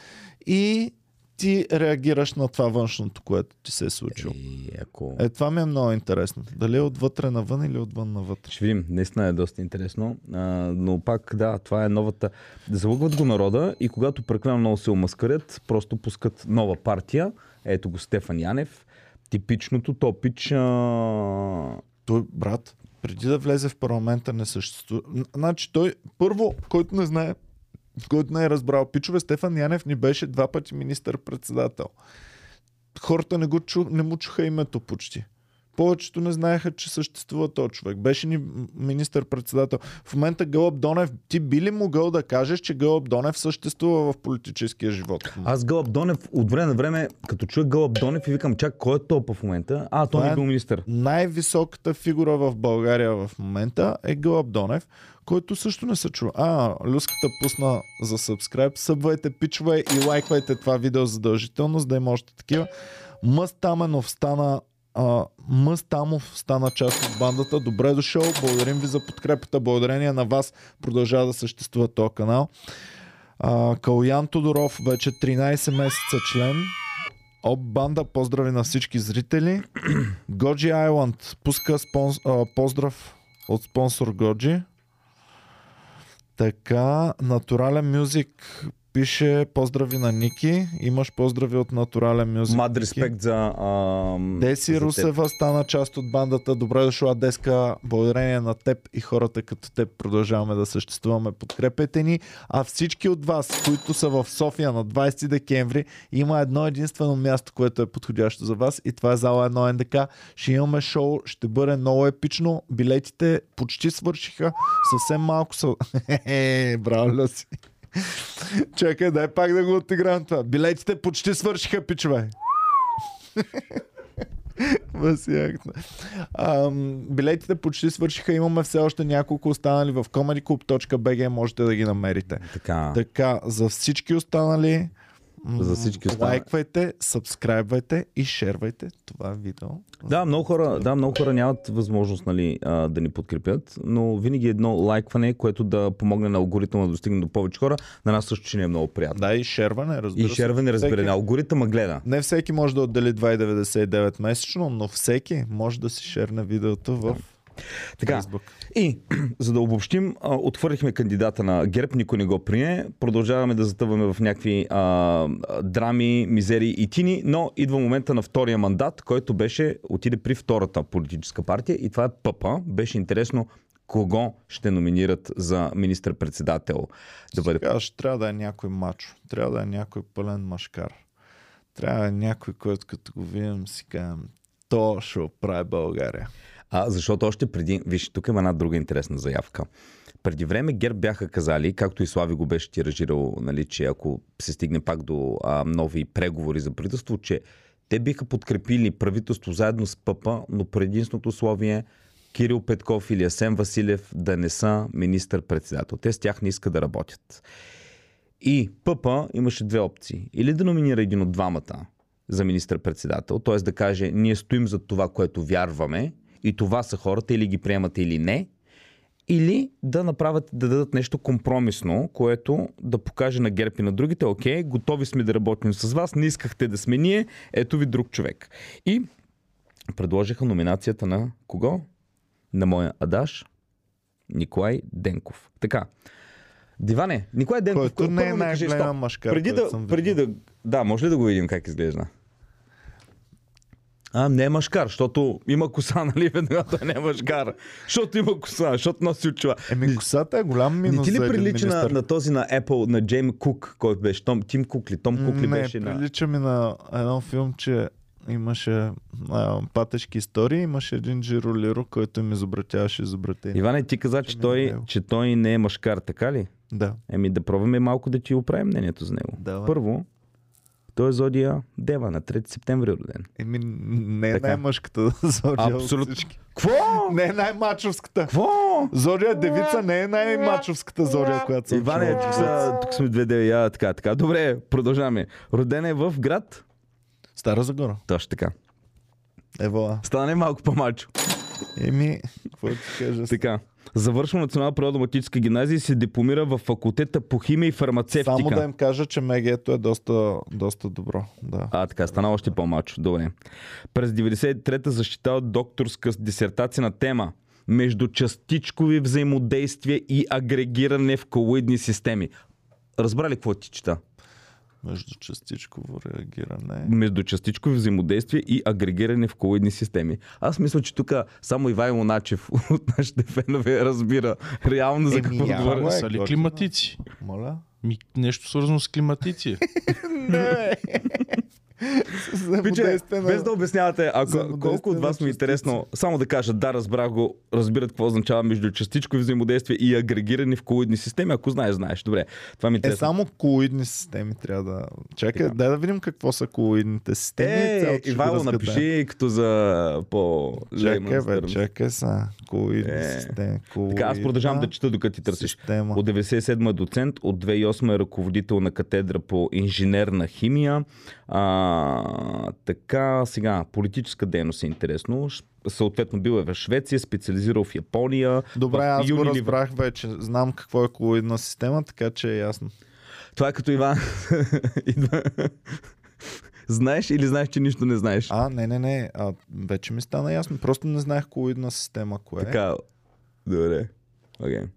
и ти реагираш на това външното, което ти се е случило. И ако... Е, това ми е много интересно. Дали е отвътре навън или отвън навътре. Ще видим, наистина е доста интересно, а, но пак да, това е новата. Залъгват го народа и когато прекалено много се омаскарят, просто пускат нова партия. Ето го Стефан Янев. Типичното топич. А... Той, брат, преди да влезе в парламента не съществува. Значи той, първо, който не знае, който не е разбрал, пичове, Стефан Янев ни беше два пъти министър-председател. Хората не, го чу, не му чуха името почти. Повечето не знаеха, че съществува този човек. Беше ни министър-председател. В момента Гълъб Донев, ти би ли могъл да кажеш, че Гълъб Донев съществува в политическия живот? Аз Гълъб Донев от време на време, като чуя Гълъб Донев и викам, чак, кой е топа в момента? А, той не е- е бил министър. най-високата фигура в България в момента е Гълъб Донев, който също не се чува. А, Люската пусна за subscribe. Събвайте, пичвай и лайквайте това видео задължително, за да има още такива. Мъстаменов стана а, Мъстамов стана част от бандата. Добре дошъл. Благодарим ви за подкрепата. Благодарение на вас продължава да съществува този канал. А, Калуян Тодоров вече 13 месеца член. Об банда, поздрави на всички зрители. Годжи Айланд пуска спонс... а, поздрав от спонсор Годжи. Така, Натурален Мюзик пише поздрави на Ники. Имаш поздрави от Натурален Мюзик. Мад респект за... ам, Деси за теб. Русева стана част от бандата. Добре дошла Деска. Благодарение на теб и хората като теб продължаваме да съществуваме. Подкрепете ни. А всички от вас, които са в София на 20 декември, има едно единствено място, което е подходящо за вас и това е зала 1 НДК. Ще имаме шоу, ще бъде много епично. Билетите почти свършиха. Съвсем малко са... Хе-хе, Браво, Люси. Чакай, дай пак да го отиграем това. Билетите почти свършиха, пичове. Ам, билетите почти свършиха. Имаме все още няколко останали в comedyclub.bg. Можете да ги намерите. Така. Така, за всички останали За всички останали. лайквайте, сабскрайбвайте и шервайте това видео. Да, много хора, да, много хора нямат възможност нали, а, да ни подкрепят, но винаги едно лайкване, което да помогне на алгоритъма да достигне до повече хора, на нас също ще ни е много приятно. Да, и шерване, разбира И се. шерване, разбере, Всеки- алгоритъма гледа. Не всеки може да отдели 2,99 месечно, но всеки може да си шерне видеото в Така, Фейсбук. и за да обобщим, а, отвърихме кандидата на ГЕРБ, никой не го прие. Продължаваме да затъваме в някакви а, драми, мизери и тини, но идва момента на втория мандат, който беше, отиде при втората политическа партия и това е ПП. Беше интересно кого ще номинират за министър-председател да бъде. Сега ще трябва да е някой мачо. Трябва да е някой пълен машкар. Трябва да е някой, който като го видим си казвам, то ще оправи България. А, защото още преди, виж, тук има една друга интересна заявка. Преди време ГЕРБ бяха казали, както и Слави го беше тиражирал, нали, че ако се стигне пак до а, нови преговори за правителство, че те биха подкрепили правителство заедно с ПП, но прединственото условие Кирил Петков или Асен Василев да не са министър-председател. Те с тях не искат да работят. И ПП имаше две опции. Или да номинира един от двамата за министър-председател, т.е. да каже, ние стоим за това, което вярваме и това са хората, или ги приемате или не, или да направят, да дадат нещо компромисно, което да покаже на ГЕРБ и на другите, окей, готови сме да работим с вас, не искахте да сме ние, ето ви друг човек. И предложиха номинацията на кого? На моя Адаш, Николай Денков. Така. Диване, Николай Денков, Който не е най-голям машкар, Преди да, преди да, да, може ли да го видим как изглежда? А, не е машкар, защото има коса, нали? Веднага той не е машкар. Защото има коса, защото носи очила. Еми, косата е голям минус Не ти ли прилича на, на този на Apple, на Джейм Кук, който беше? Том, Тим Кук ли? Том Кук ли не, беше на... прилича ми на едно филм, че имаше а, патешки истории, имаше един жиролиро, който ми изобретяваше изобретение. Иване, ти каза, че Ами, той, него. че той не е машкар, така ли? Да. Еми да пробваме малко да ти оправим мнението за него. Давай. Първо, той е Зодия Дева, на 3 септември е роден. Еми, не е Така. най-мъжката зодия Абсолютно. всички. Кво? Не е най-мачовската. Кво? Зодия девица не е най-мачовската зодия, която съм Иване, тук, са, тук сме две девия, така, така. Добре, продължаваме. Роден е в град? Стара Загора. Точно така. Ева. Стане малко по-мачо. Еми, какво ти кажа? Така. Завършва Национална природоматическа гимназия и се дипломира в факултета по химия и фармацевтика. Само да им кажа, че мегето е доста, доста добро. Да. А, така, стана още по-мачо. Добре. През 93-та защитава докторска дисертация на тема междучастичкови взаимодействия и агрегиране в колоидни системи. Разбрали какво ти чета? Между частичково реагиране. Междучастичкови взаимодействия и агрегиране в колоидни системи. Аз мисля, че тук само Ивайло Начев от нашите фенове разбира реално за какво говоря. бе. Са ли климатици? Моля? Ми, нещо свързано с климатици. Не. Пиче, Взаимодействие на- без да обяснявате, ако взаимодействие колко от вас ми е интересно, само да кажа, да, разбрах го, разбират какво означава между частичкови взаимодействия и агрегирани в колоидни системи. Ако знаеш, знаеш. Добре, това ми е Е, интересно. само колоидни системи трябва да... Чакай, Така. дай да видим какво са колоидните системи. Е, Ивайло, напиши като за по Чакай, бе, чакай са. Колоидни Е. системи. Така, аз продължавам да Колоидна чета, докато ти търсиш. Система. От 97 е доцент, от 2008 е ръководител на катедра по инженерна химия. А, така, сега, политическа дейност е интересно. Съответно бил е в Швеция, специализирал в Япония. Добре, аз го Unilever. разбрах вече. Знам какво е колоидна система, така че е ясно. Това е като Иван. Знаеш или знаеш, че нищо не знаеш? А, не, не, не. А, вече ми стана ясно. Просто не знаех колоидна система кое е. Така, добре. Okay.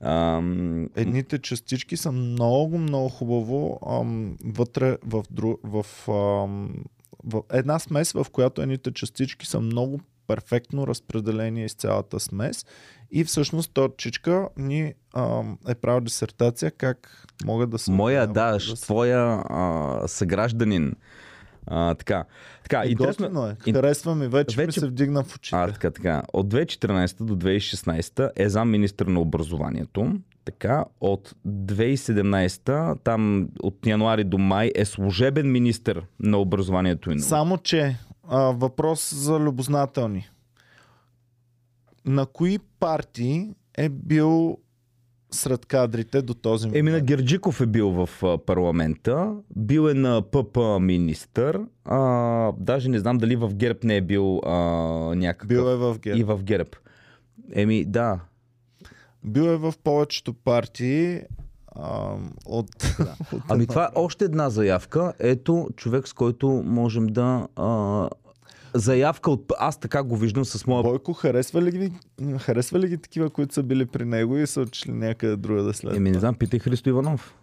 Ам, Едните частички са много, много хубаво ам, вътре в, дру, в, ам, в една смес, в която едните частички са много перфектно разпределени из цялата смес и всъщност точичка ни ам, е правил дисертация как могат да се... моя да се- твоя а, съгражданин. А, така. така Е, готино е. Харесва ми, вече, вече- ми се вдигна в очите. А, така, така. От 2014 до 2016 е зам министър на образованието. Така, от 2017 там от януари до май е служебен министър на образованието и. Само, че а, въпрос за любознателни. На кои партии е бил сред кадрите до този момент? Еми на Герджиков е бил в парламента, бил е на ПП министър, а, даже не знам дали в ГЕРБ не е бил а, някакъв. Бил е в ГЕРБ. И в ГЕРБ. Еми да, Бил е в повечето партии от... от Ами това е още една заявка. Ето човек, с който можем да а, заявка от... Аз така го виждам с моя... Бойко харесва ли, ги, харесва ли ги такива, които са били при него и са отишли някъде друга да след Еми, не знам, питай Христо Иванов.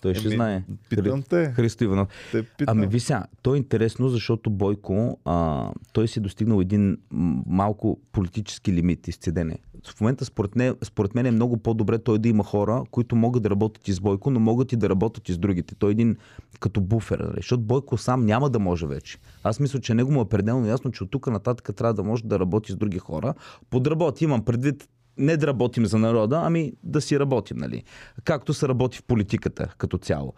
Той ще Еми, знае. Питам те. Христо Иванов. те питам. Ами ви сега, то е интересно, защото Бойко, а, той си е достигнал един малко политически лимит, изцедене. В момента според, не, според мен е много по-добре той да има хора, които могат да работят и с Бойко, но могат и да работят и с другите. Той е един като буфер, нали? защото Бойко сам няма да може вече. Аз мисля, че него му е пределно ясно, че от тук нататък трябва да може да работи с други хора. Подработи, имам предвид не да работим за народа, ами да си работим, нали? Както се работи в политиката като цяло.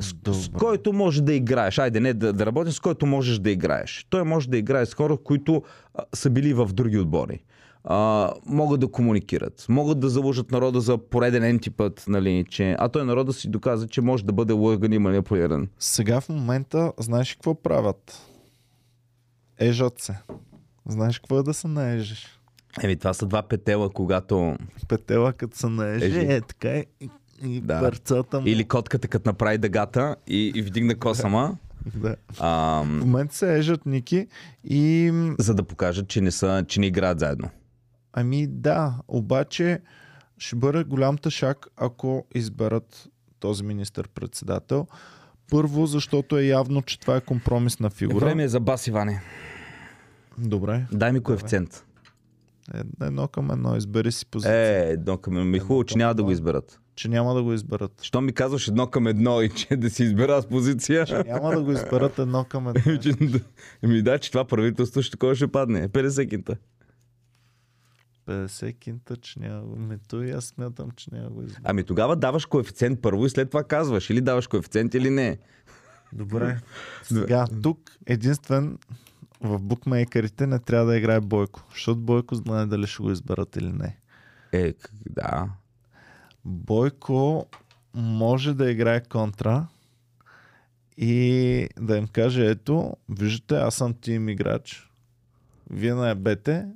С, с който може да играеш. Айде, не да, да работиш, с който можеш да играеш. Той може да играе с хора, които а, са били в други отбори. А, могат да комуникират, могат да заложат народа за пореден енти път, нали, че... а той народа си доказа, че може да бъде лъган и манипулиран. Сега в момента, знаеш какво правят? Ежат се. Знаеш какво е да се наежеш? Еми, това са два петела, когато... Петела като се наеже, е така и, и Да. парцата му. Или котката, като направи дъгата и, и вдигна косама, Да. а, В момента се ежат Ники и за да покажат, че не, са, че не играят заедно. Ами да, обаче ще бъде голям тъшак, ако изберат този министър-председател. Първо, защото е явно, че това е компромисна фигура. Време е за бас, Иване. Добре. Дай ми коефициент. Е, Едно към едно, избери си позиция. Е, едно към едно. Ми е хубаво, че няма да го изберат. Че няма да го изберат. Що ми казваш едно към едно и че да си избера с позиция? Че няма да го изберат едно към едно. Ми да, че това правителство ще такова ще падне. 50 кинта. 50 кинта, че няма го... Ме, то и аз смятам, че няма го изберат. Ами тогава даваш коефициент първо и след това казваш. Или даваш коефициент или не. Добре. Сега, тук единствен в букмейкерите не трябва да играе Бойко. Защото Бойко знае дали ще го изберат или не. Е, да. Бойко може да играе контра и да им каже, ето, виждате, аз съм тим играч. Вие наебете,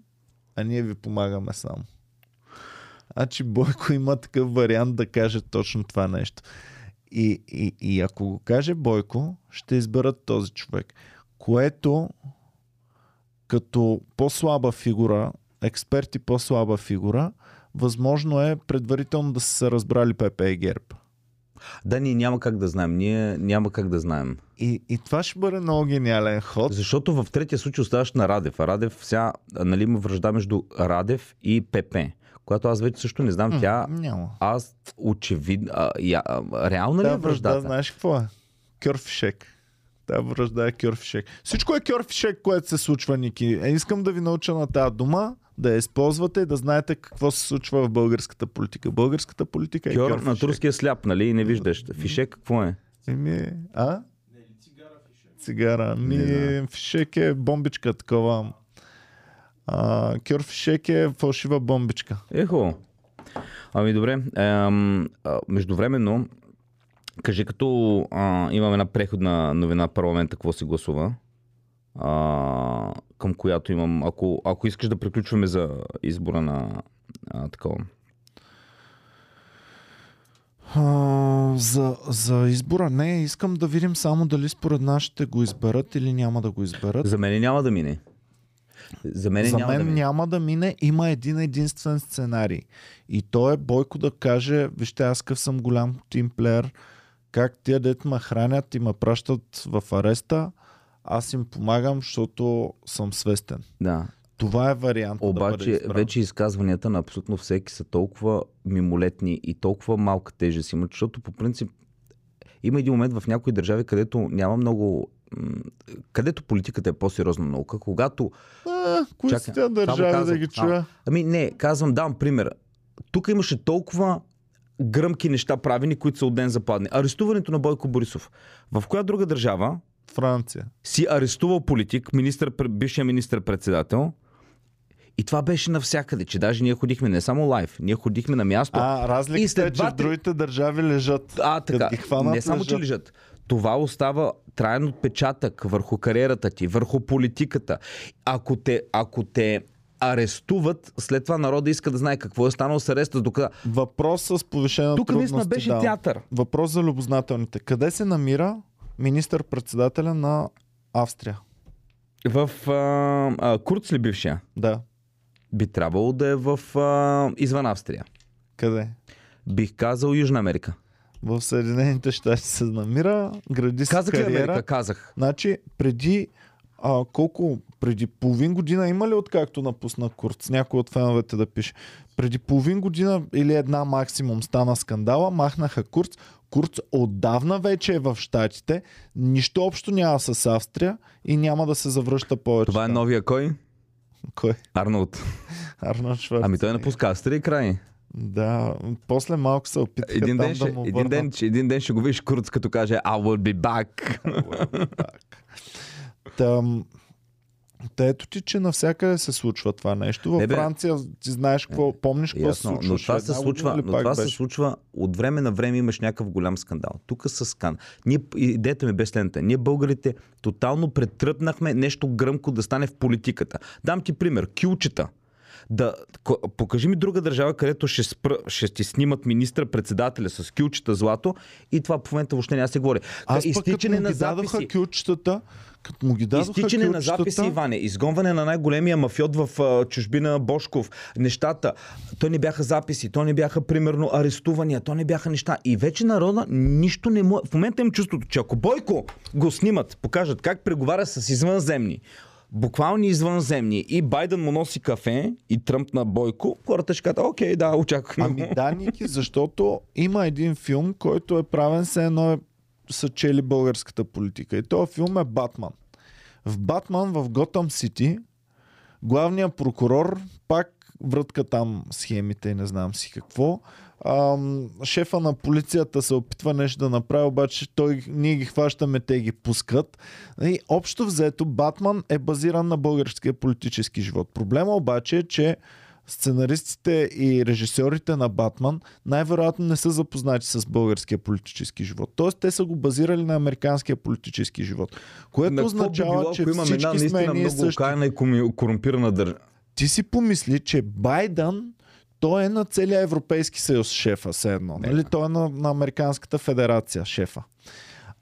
а ние ви помагаме само. Значи Бойко има такъв вариант да каже точно това нещо. И, и, и ако го каже Бойко, ще изберат този човек. Което като по-слаба фигура, експерти по-слаба фигура, възможно е предварително да са се разбрали ПП и ГЕРБ. Да, ние няма как да знаем. Ние няма как да знаем. И, и това ще бъде много гениален ход. Защото в третия случай оставаш на Радев. А Радев сега, нали, има връжда между Радев и ПП. Която аз вече също не знам. Тя, Няма. аз очевидно, а, я, а, реална ли е Та връжда, връждата? знаеш какво е? Кьорфишек. Та връжда е кьорфишек. Всичко е кьорфишек, което се случва, Ники. Е, искам да ви науча на тази дума, да я използвате и да знаете какво се случва в българската политика. Българската политика е Кьор на кьорфишек. турския сляп, нали? И не виждаш. Фишек какво е? Еми, а? Цигара. Ми, Не фишек е бомбичка такова. А, кьорфишек е фалшива бомбичка. Ехо. Ами добре. Ем, междувременно, кажи като а, имаме една преходна новина парламента, какво се гласува? А, към която имам, ако, ако искаш да приключваме за избора на а, такова. А, за, за избора не, искам да видим само дали според нас ще го изберат или няма да го изберат. За мен няма да мине. За мен За няма мен да мине. няма да мине. Има един единствен сценарий. И то е Бойко да каже, вижте, аз къв съм голям тимплеер, как тия дет ме хранят и ме пращат в ареста, аз им помагам, защото съм свестен. Да. Това е вариант. да бъде Обаче вече изказванията на абсолютно всеки са толкова мимолетни и толкова малка тежест имат, защото по принцип има един момент в някои държави, където няма много където политиката е по-сериозна наука, когато... А, кои Чакай, са държави да казвам, ги а. чуя? Ами не, казвам, дам пример. Тук имаше толкова гръмки неща правени, които са от ден западни. Арестуването на Бойко Борисов. В коя друга държава Франция. си арестувал политик, министър, бившия министър-председател и това беше навсякъде, че даже ние ходихме не само лайв, ние ходихме на място. А, разликата е, че в другите държави лежат. А, така. Като ги хванат, не само, че лежат. лежат. Това остава траен отпечатък върху кариерата ти, върху политиката. Ако те, ако те арестуват, след това народа иска да знае какво е станало с ареста, докъде. Въпрос с повишена Тук наистина беше да. театър. Въпрос за любознателните. Къде се намира министър-председателя на Австрия? В а, а, Курц ли бившия? Да. Би трябвало да е в а, извън Австрия. Къде? Бих казал Южна Америка. В Съединените щати се намира, гради си Казах кариера. Америка? Казах. Значи, преди а, колко, преди половин година има ли откакто напусна Курц? Някой от феновете да пише. Преди половин година или една максимум стана скандала, махнаха Курц. Курц отдавна вече е в Штатите, нищо общо няма с Австрия и няма да се завръща повече. Това е там. новия кой? Кой? Арнолд. Арнолд Шварц. Ами той напуска Австрия и край. Да, после малко се опитаха Един там ден, ще, да му един, ден, един ден ще го видиш Курц, като каже I will be back. Там, Та ето ти, че навсякъде се случва това нещо. Във Не, бе. Франция ти знаеш какво, помниш какво се Ясно, случва. но това се случва, но това се случва от време на време имаш някакъв голям скандал. Тук с скан. Ние, идеята ми бе следната. Ние българите тотално претръпнахме нещо гръмко да стане в политиката. Дам ти пример. Кюлчета. Да, покажи ми друга държава, където ще, спра, ще ти снимат министра председателя с кюлчета злато и това в момента въобще няма се говори. Аз Изтичане на записи. кючетата, като му ги дадоха Изтичане на записи, Иване, изгонване на най-големия мафиот в а, чужбина Бошков, нещата. То не бяха записи, то не бяха, примерно, арестувания, то не бяха неща. И вече народа нищо не му... В момента им чувството, че ако Бойко го снимат, покажат как преговаря с извънземни, буквални извънземни и Байден му носи кафе и Тръмп на Бойко, хората ще кажат, окей, да, очакваме. Ами го». да, Ники, защото има един филм, който е правен се едно е са чели българската политика. И този филм е Батман. В Батман в Готъм Сити главният прокурор пак врътка там схемите и не знам си какво. Ам, шефа на полицията се опитва нещо да направи, обаче той, ние ги хващаме, те ги пускат. И общо взето Батман е базиран на българския политически живот. Проблема обаче е, че сценаристите и режисьорите на Батман най-вероятно не са запознати с българския политически живот. Тоест те са го базирали на американския политически живот. Което На какво би означава, било, че ако имаме една всички сме наистина ние много същи. и корумпирана държава. Ти си помисли, че Байден той е на целия Европейски съюз шефа, все едно. Не, Нали? Той е на, на Американската федерация шефа.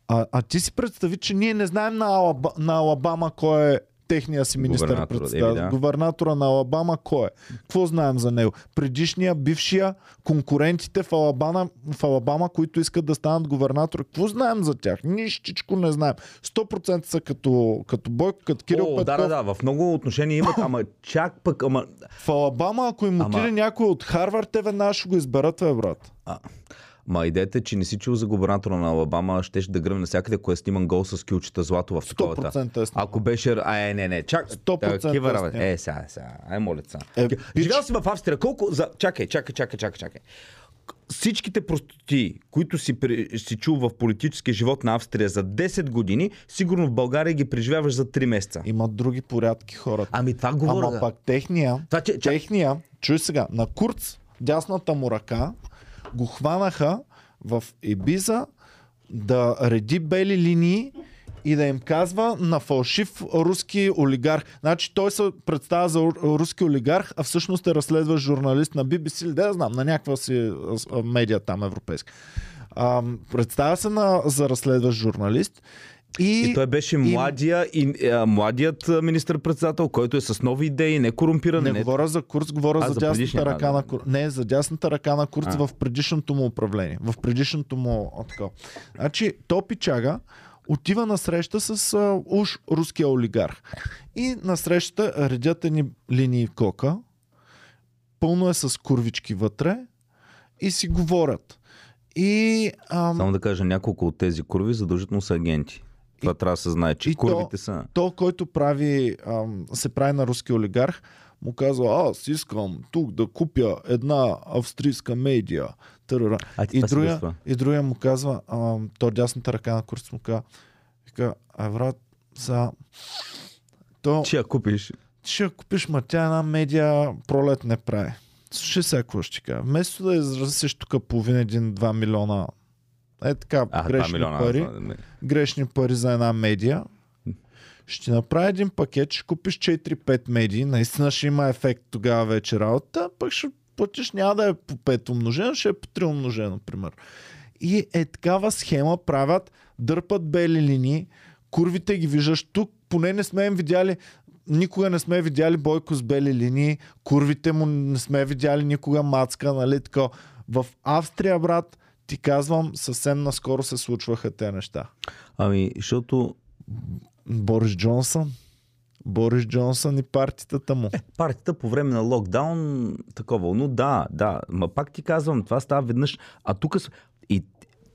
А, а ти си представи, че ние не знаем на, Алаба, на Алабама кой е техния си министър Губернатора, председател. да. Губернатора на Алабама кой е? Какво знаем за него? Предишния, бившия, конкурентите в Алабама, в Алабама, които искат да станат губернатори. Какво знаем за тях? Нищичко не знаем. 100% са като, като Бойко, като Кирил О, Петков. да, да, да, в много отношения имат, ама чак пък, ама... В Алабама, ако им Ама- отиде някой от Харвард, те веднага ще го изберат, бе, брат. А, ма идеята е, че не си чул за губернатора на Алабама, ще да гръмне навсякъде, ако е сниман гол с кючета злато в таковата. 100% е сниман. Ако беше... А, е, не, не, чак. 100% Такива е. Е, сега, сега. Ай, моля сега. Е, Живял си в Австрия. Колко... За... Чакай, чакай, чакай, чакай, чакай. Всичките простоти, които си, при- си чул в политическия живот на Австрия за 10 години, сигурно в България ги преживяваш за 3 месеца. Имат други порядки хората. Ами това говоря. Ама пак техния, Това, че, техния, чуй сега, на Курц, дясната му ръка, го хванаха в Ебиза да реди бели линии и да им казва на фалшив руски олигарх. Значи той се представя за ру- руски олигарх, а всъщност е разследващ журналист на BBC или да я знам, на някаква си медиа там европейска. А, представя се на, за разследващ журналист и, И той беше младия, и, а, младият а, министър-председател, който е с нови идеи, не корумпиран. Не, Не, говоря за Курц, говоря А, за, за дясната ръка на. Курц. Не, за дясната ръка на Курц А. в предишното му управление. В предишното му така. Значи, Топи Чага отива на среща с а, уж руския олигарх. И на срещата редят едни линии кока, пълно е с курвички вътре и си говорят. И ам, Само да кажа, няколко от тези курви задължително са агенти. Това трябва да се знае, че и курвите то- са... то, който прави, ам, се прави на руски олигарх, му казва, аз искам тук да купя една австрийска медия. Тарара. А И другия, и другия му казва, ам, то дясната ръка на курс му казва, вика, а брат, са, то, Че я купиш. ще я купиш, ма тя една медия пролет не прави. Слушай сега какво ще кажа. Вместо да изразиш тук половина, един, два милиона е така, А, 2 грешни милиона. пари, не. грешни пари за една медия. Ще ти направя един пакет, ще купиш 4-5 медии, наистина ще има ефект тогава вече работа, пък ще платиш, няма да е по 5 умножено, ще е по 3 умножено, например. И е такава схема правят, дърпат бели линии, курвите ги виждаш тук, поне не сме им видяли никога не сме видяли Бойко с бели линии, курвите му не сме видяли никога мацка, нали така. В Австрия, брат, ти казвам, съвсем наскоро се случваха те неща. Ами, защото Борис Джонсън. Борис Джонсън и партитата му. партията по време на локдаун такова. Но да, да. Ма пак ти казвам, това става веднъж. А тук и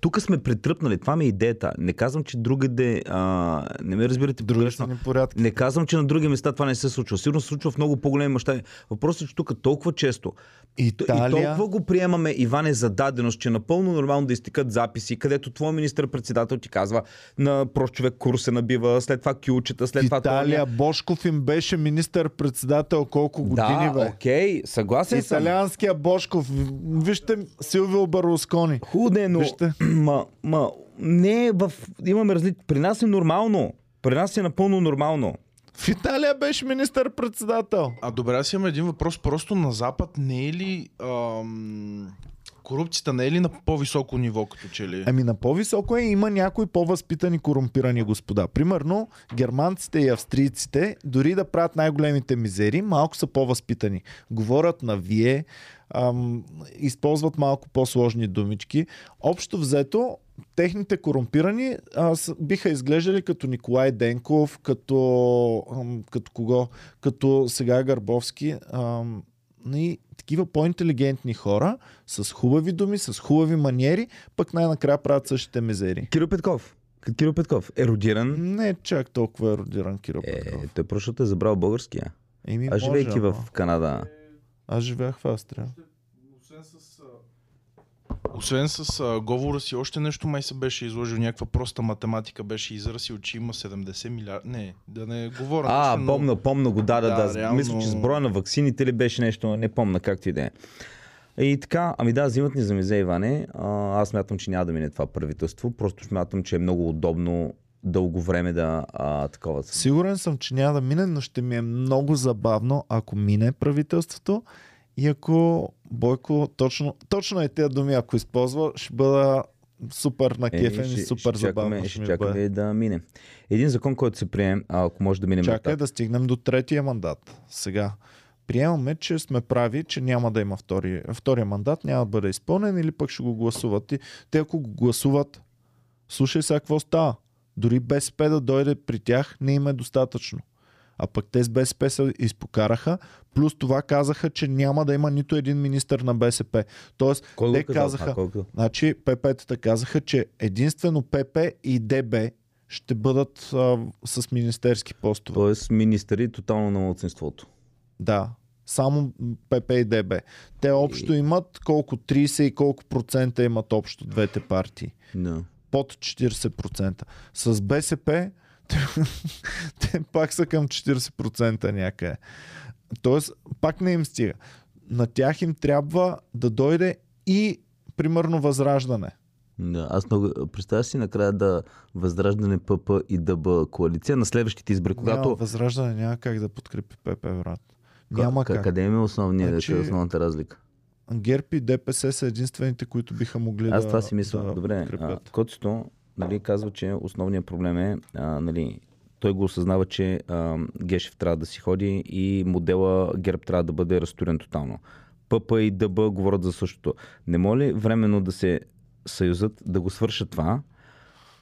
тук сме претръпнали. Това ми е идеята. Не казвам, че другаде... А, не ме разбирате погрешно. Не казвам, че на други места това не се случва. Сигурно се случва в много по-големи мащаби. Въпросът е, че тук толкова често и Италия, толкова го приемаме, Иване, за даденост, че е напълно нормално да изтикат записи, където твой министър-председател ти казва на прост човек курс се набива, след това кючета, след това... Италия, Бошков им беше министър-председател колко години, да, бе. окей, съгласен съм. Италианския Бошков. Вижте Силвио Барлускони. Худе, но... Вижте. Ма, ма, не в... Имаме разли... При нас е нормално. При нас е напълно нормално. В Италия беше министър-председател. А добре, аз имам един въпрос. Просто на Запад не е ли ам, корупцията не е ли на по-високо ниво, като че ли? Ами на по-високо е, има някои по-възпитани корумпирани господа. Примерно, германците и австрийците, дори да правят най-големите мизери, малко са по-възпитани. Говорят на вие, ам, използват малко по-сложни думички. Общо взето, техните корумпирани а, с, биха изглеждали като Николай Денков, като, ам, като кого? Като сега Гърбовски. Ам, и такива по-интелигентни хора, с хубави думи, с хубави маниери, пък най-накрая правят същите мизери. Киро Петков. Киро Петков. Еродиран. Не е чак толкова еродиран Киро Петков. Е, той просто е забрал българския. Еми, А живейки в. Канада. Аз живеях в Австрия. Освен с, а, говора си, още нещо май се беше изложил, някаква проста математика беше изразил, че има 70 милиарда. Не, да не говоря. А, нещо, но- помна, помна го, да, да, Да, да. реално- Мисля, че с броя на ваксините ли беше нещо, не помна както и да е. И така, ами да, взимат ни за мизе, Иване. А, аз мятам, че няма да мине това правителство. Просто смятам, че е много удобно дълго време да а, такова. Сигурен съм, че няма да мине, но ще ми е много забавно, ако мине правителството и ако Бойко точно, точно е тези думи, ако използва, ще бъда супер на кефен и супер ще забавно. чакаме, ще чакаме бъде. да мине. Един закон, който се приеме, ако може да минем Чакай да стигнем до третия мандат. Сега. Приемаме, че сме прави, че няма да има втори, втория мандат, няма да бъде изпълнен или пък ще го гласуват. И те ако го гласуват, слушай сега какво става. Дори БСП да дойде при тях, не им е достатъчно. А пък те с БСП се изпокараха, плюс това казаха, че няма да има нито един министър на БСП. Тоест, Кой те казал? казаха, А, Значи ПП-тата казаха, че единствено ПП и ДБ ще бъдат а, с министерски постове. Тоест министъри тотално на младсинството. Да. Само ПП и ДБ. Те общо имат колко 30 и колко процента имат общо двете партии. Да. Под 40%. С БСП те, пак са към 40% някъде. Тоест, пак не им стига. На тях им трябва да дойде и примерно възраждане. Да, аз много... Представя си накрая да възраждане ПП и ДБ коалиция на следващите избори, Когато... Няма възраждане, няма как да подкрепи ПП, брат. Няма как. Къде има основния, Значи- значи... основната разлика? ГЕРБ и ДПС са единствените, които биха могли Аз да това си мисля. да Добре, а, подкрепят. Нали, казва, че основният проблем е, а, нали, той го осъзнава, че а, Гешев трябва да си ходи и модела ГЕРБ трябва да бъде разтурен тотално. ПП и ДБ говорят за същото. Не може ли временно да се съюзат, да го свършат това,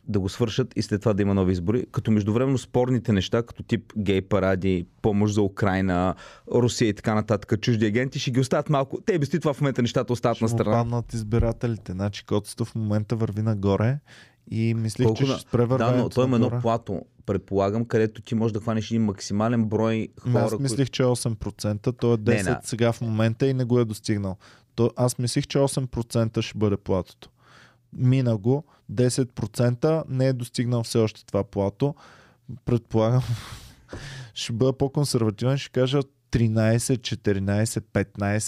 да го свършат и след това да има нови избори, като междувременно спорните неща, като тип гей паради, помощ за Украина, Русия и така нататък, чужди агенти, ще ги оставят малко. Те без това в момента нещата остават на Ще му страна. паднат избирателите. Значи Коцето в момента върви нагоре и мислих, Колко че на- ще спре Да, но той има едно плато, предполагам, където ти можеш да хванеш един максимален брой хора. Аз мислих, че е 8%, то е 10% Не, не. сега в момента и не го е достигнал. То, аз мислих, че 8% ще бъде платото. Мина го, 10% не е достигнал все още това плато. Предполагам, ще бъда по-консервативен, ще кажа 13, 14,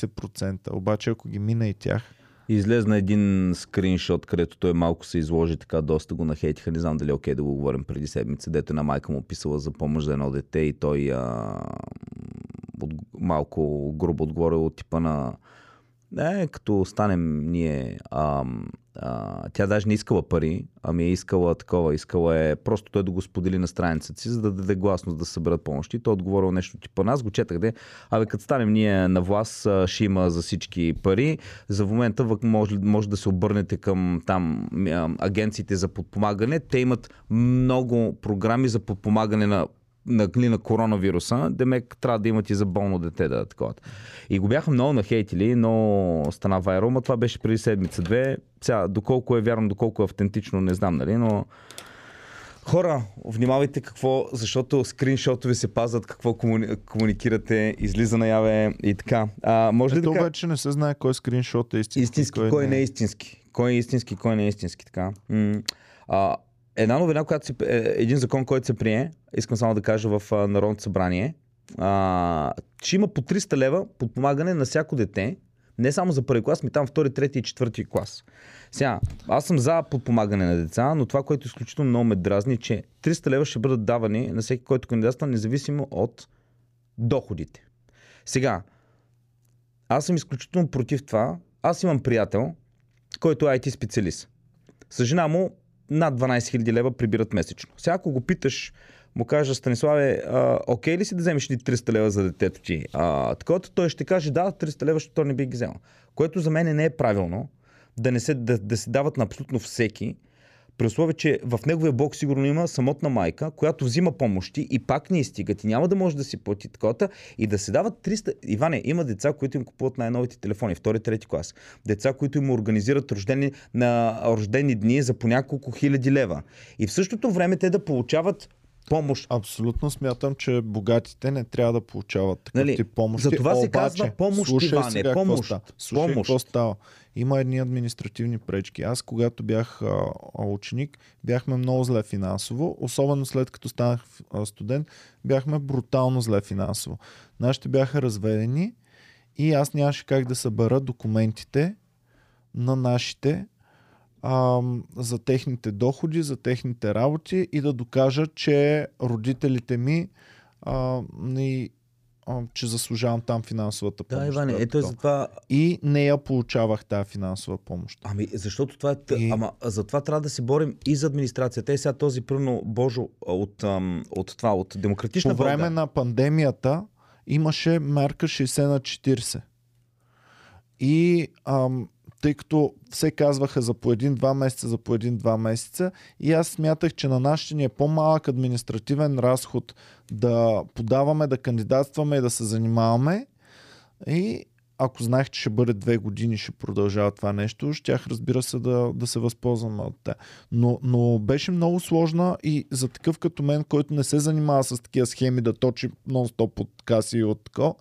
15%. Обаче ако ги мина и тях, Излезна един скриншот, където той малко се изложи така, доста го нахейтиха. Не знам дали е окей да го говорим преди седмица, дето на майка му писала за помощ за едно дете и той а, от, малко грубо отговорил от типа на е, като станем ние, ам, а, тя даже не искала пари, ами е искала такова, искала е просто той да го сподели на страницата си, за да даде гласност да съберат помощи. Той е отговорил нещо типа, аз го четах, де, абе като станем ние на власт, а, ще има за всички пари. За момента може, може да се обърнете към там а, агенциите за подпомагане. Те имат много програми за подпомагане на на, на коронавируса, демек трябва да имат и за болно дете да такова. И го бяха много нахейтили, но стана вайрал, но това беше преди седмица-две. Сега, доколко е вярно, доколко е автентично, не знам, нали, но Хора, внимавайте какво, защото скриншотове се пазват, какво комуни... комуникирате, излиза наяве и така. А, може ли Ето да кажа- вече не се знае кой скриншот е истински. истински, кой, не е истински. Кой е истински, кой не е истински. Така. М- а, една новина, която се, е, един закон, който се прие, искам само да кажа в Народното събрание, а, че има по 300 лева подпомагане на всяко дете, не само за първи клас, ми там втори, трети и четвърти клас. Сега, аз съм за подпомагане на деца, но това, което изключително много ме дразни, е, че 300 лева ще бъдат давани на всеки, който кандидатства, независимо от доходите. Сега, аз съм изключително против това. Аз имам приятел, който е IT специалист. С жена му над 12 000 лева прибират месечно. Сега ако го питаш, му кажа, Станиславе, а, окей ли си да вземеш ли 300 лева за детето ти? А, такова, той ще каже, да, 300 лева, защото не би ги взел. Което за мен не е правилно, да, не се, да, да се дават на абсолютно всеки, при условие, че в неговия блок сигурно има самотна майка, която взима помощи и пак не стигат и няма да може да си плати такова и да се дават 300... Иване, има деца, които им купуват най-новите телефони, втори, трети клас. Деца, които им организират рождени, на рождени дни за по няколко хиляди лева. И в същото време те да получават помощ. Абсолютно смятам, че богатите не трябва да получават такъв Нали, тип помощи. за това се Обаче, казва помощ, слушай Иване, сега какво помощ, става. Слушай помощ. какво става. Има едни административни пречки. Аз, когато бях а, ученик, бяхме много зле финансово. Особено след като станах а, студент, бяхме брутално зле финансово. Нашите бяха разведени и аз нямаше как да събера документите на нашите ам, за техните доходи, за техните работи и да докажа, че родителите ми а, ни, а, че заслужавам там финансовата помощ. Да, Иване, ето то. за това И не я получавах тази финансова помощ. Ами, защото това е... И- Ама за това трябва да се борим и за администрацията. Е сега този пръвно Божо от, ам, от това, от демократична По време България. на пандемията имаше мерка 60 на 40. И ам, тъй като все казваха за по един-два месеца, за по един-два месеца, и аз смятах, че на нашите ни е по-малък административен разход да подаваме, да кандидатстваме и да се занимаваме. И ако знаех, че ще бъде две години, ще продължава това нещо, щях разбира се да, да се възползваме от те. Но, но беше много сложна и за такъв като мен, който не се занимава с такива схеми да точи нон-стоп от каси и от тако,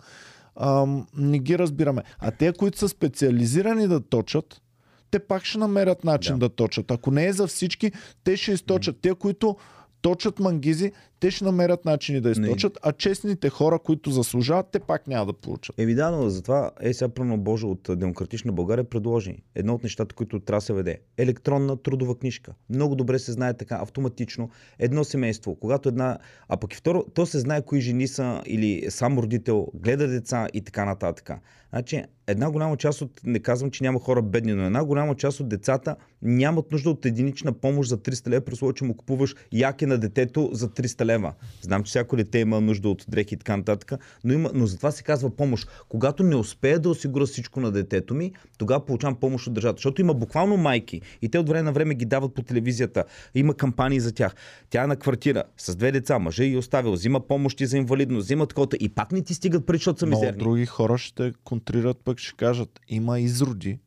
ам, не ги разбираме. А те, които са специализирани да точат, те пак ще намерят начин Да. да, точат. Ако не е за всички, те ще източат. Те, които точат мангизи, те ще намерят начини да Не. източат, а честните хора, които заслужават, те пак няма да получат. Еми да, но затова е сега пръвно Божо от Демократична България предложи едно от нещата, които трябва да се веде. Електронна трудова книжка. Много добре се знае така автоматично. Едно семейство, когато една... А пък и второ, то се знае кои жени са или сам родител, гледа деца и така нататък. Значи, една голяма част от, не казвам, че няма хора бедни, но една голяма част от децата нямат нужда от единична помощ за 300 лева, при че му купуваш яки на детето за 300 лева. Знам, че всяко дете има нужда от дрехи и така нататък, но, има, но затова се казва помощ. Когато не успея да осигуря всичко на детето ми, тогава получавам помощ от държавата. Защото има буквално майки и те от време на време ги дават по телевизията. Има кампании за тях. Тя е на квартира с две деца, мъжа и оставил, взима помощи за инвалидност, взима такова и пак не ти стигат пари, защото са Много мизерни. други хора ще контрират, пък ще кажат, има изроди,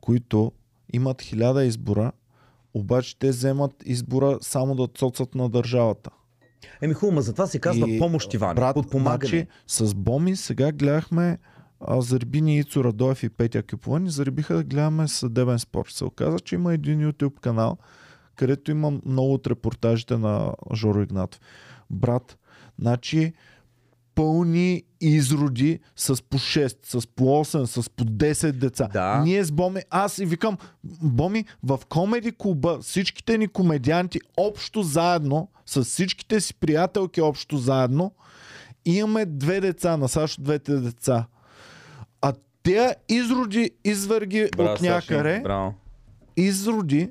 които имат хиляда избора, обаче те вземат избора само да цоцат на държавата. Еми хубаво, затова се казва И, помощ, Иван. Брат, подпомагане. значи, с Боми сега гледахме а, Зарибини Ицо Радоев и Петя Кюпова ни заребиха да гледаме съдебен спор. Се оказа, че има един YouTube канал, където има много от репортажите на Жоро Игнатов. Брат, значи пълни изроди с по 6, с по 8, с по 10 деца. Да. Ние с Боми, аз и викам, Боми, в комеди клуба всичките ни комедианти общо заедно, с всичките си приятелки общо заедно, имаме две деца, на Сашо двете деца. А Те изроди, изверги Браво, от някъде, изроди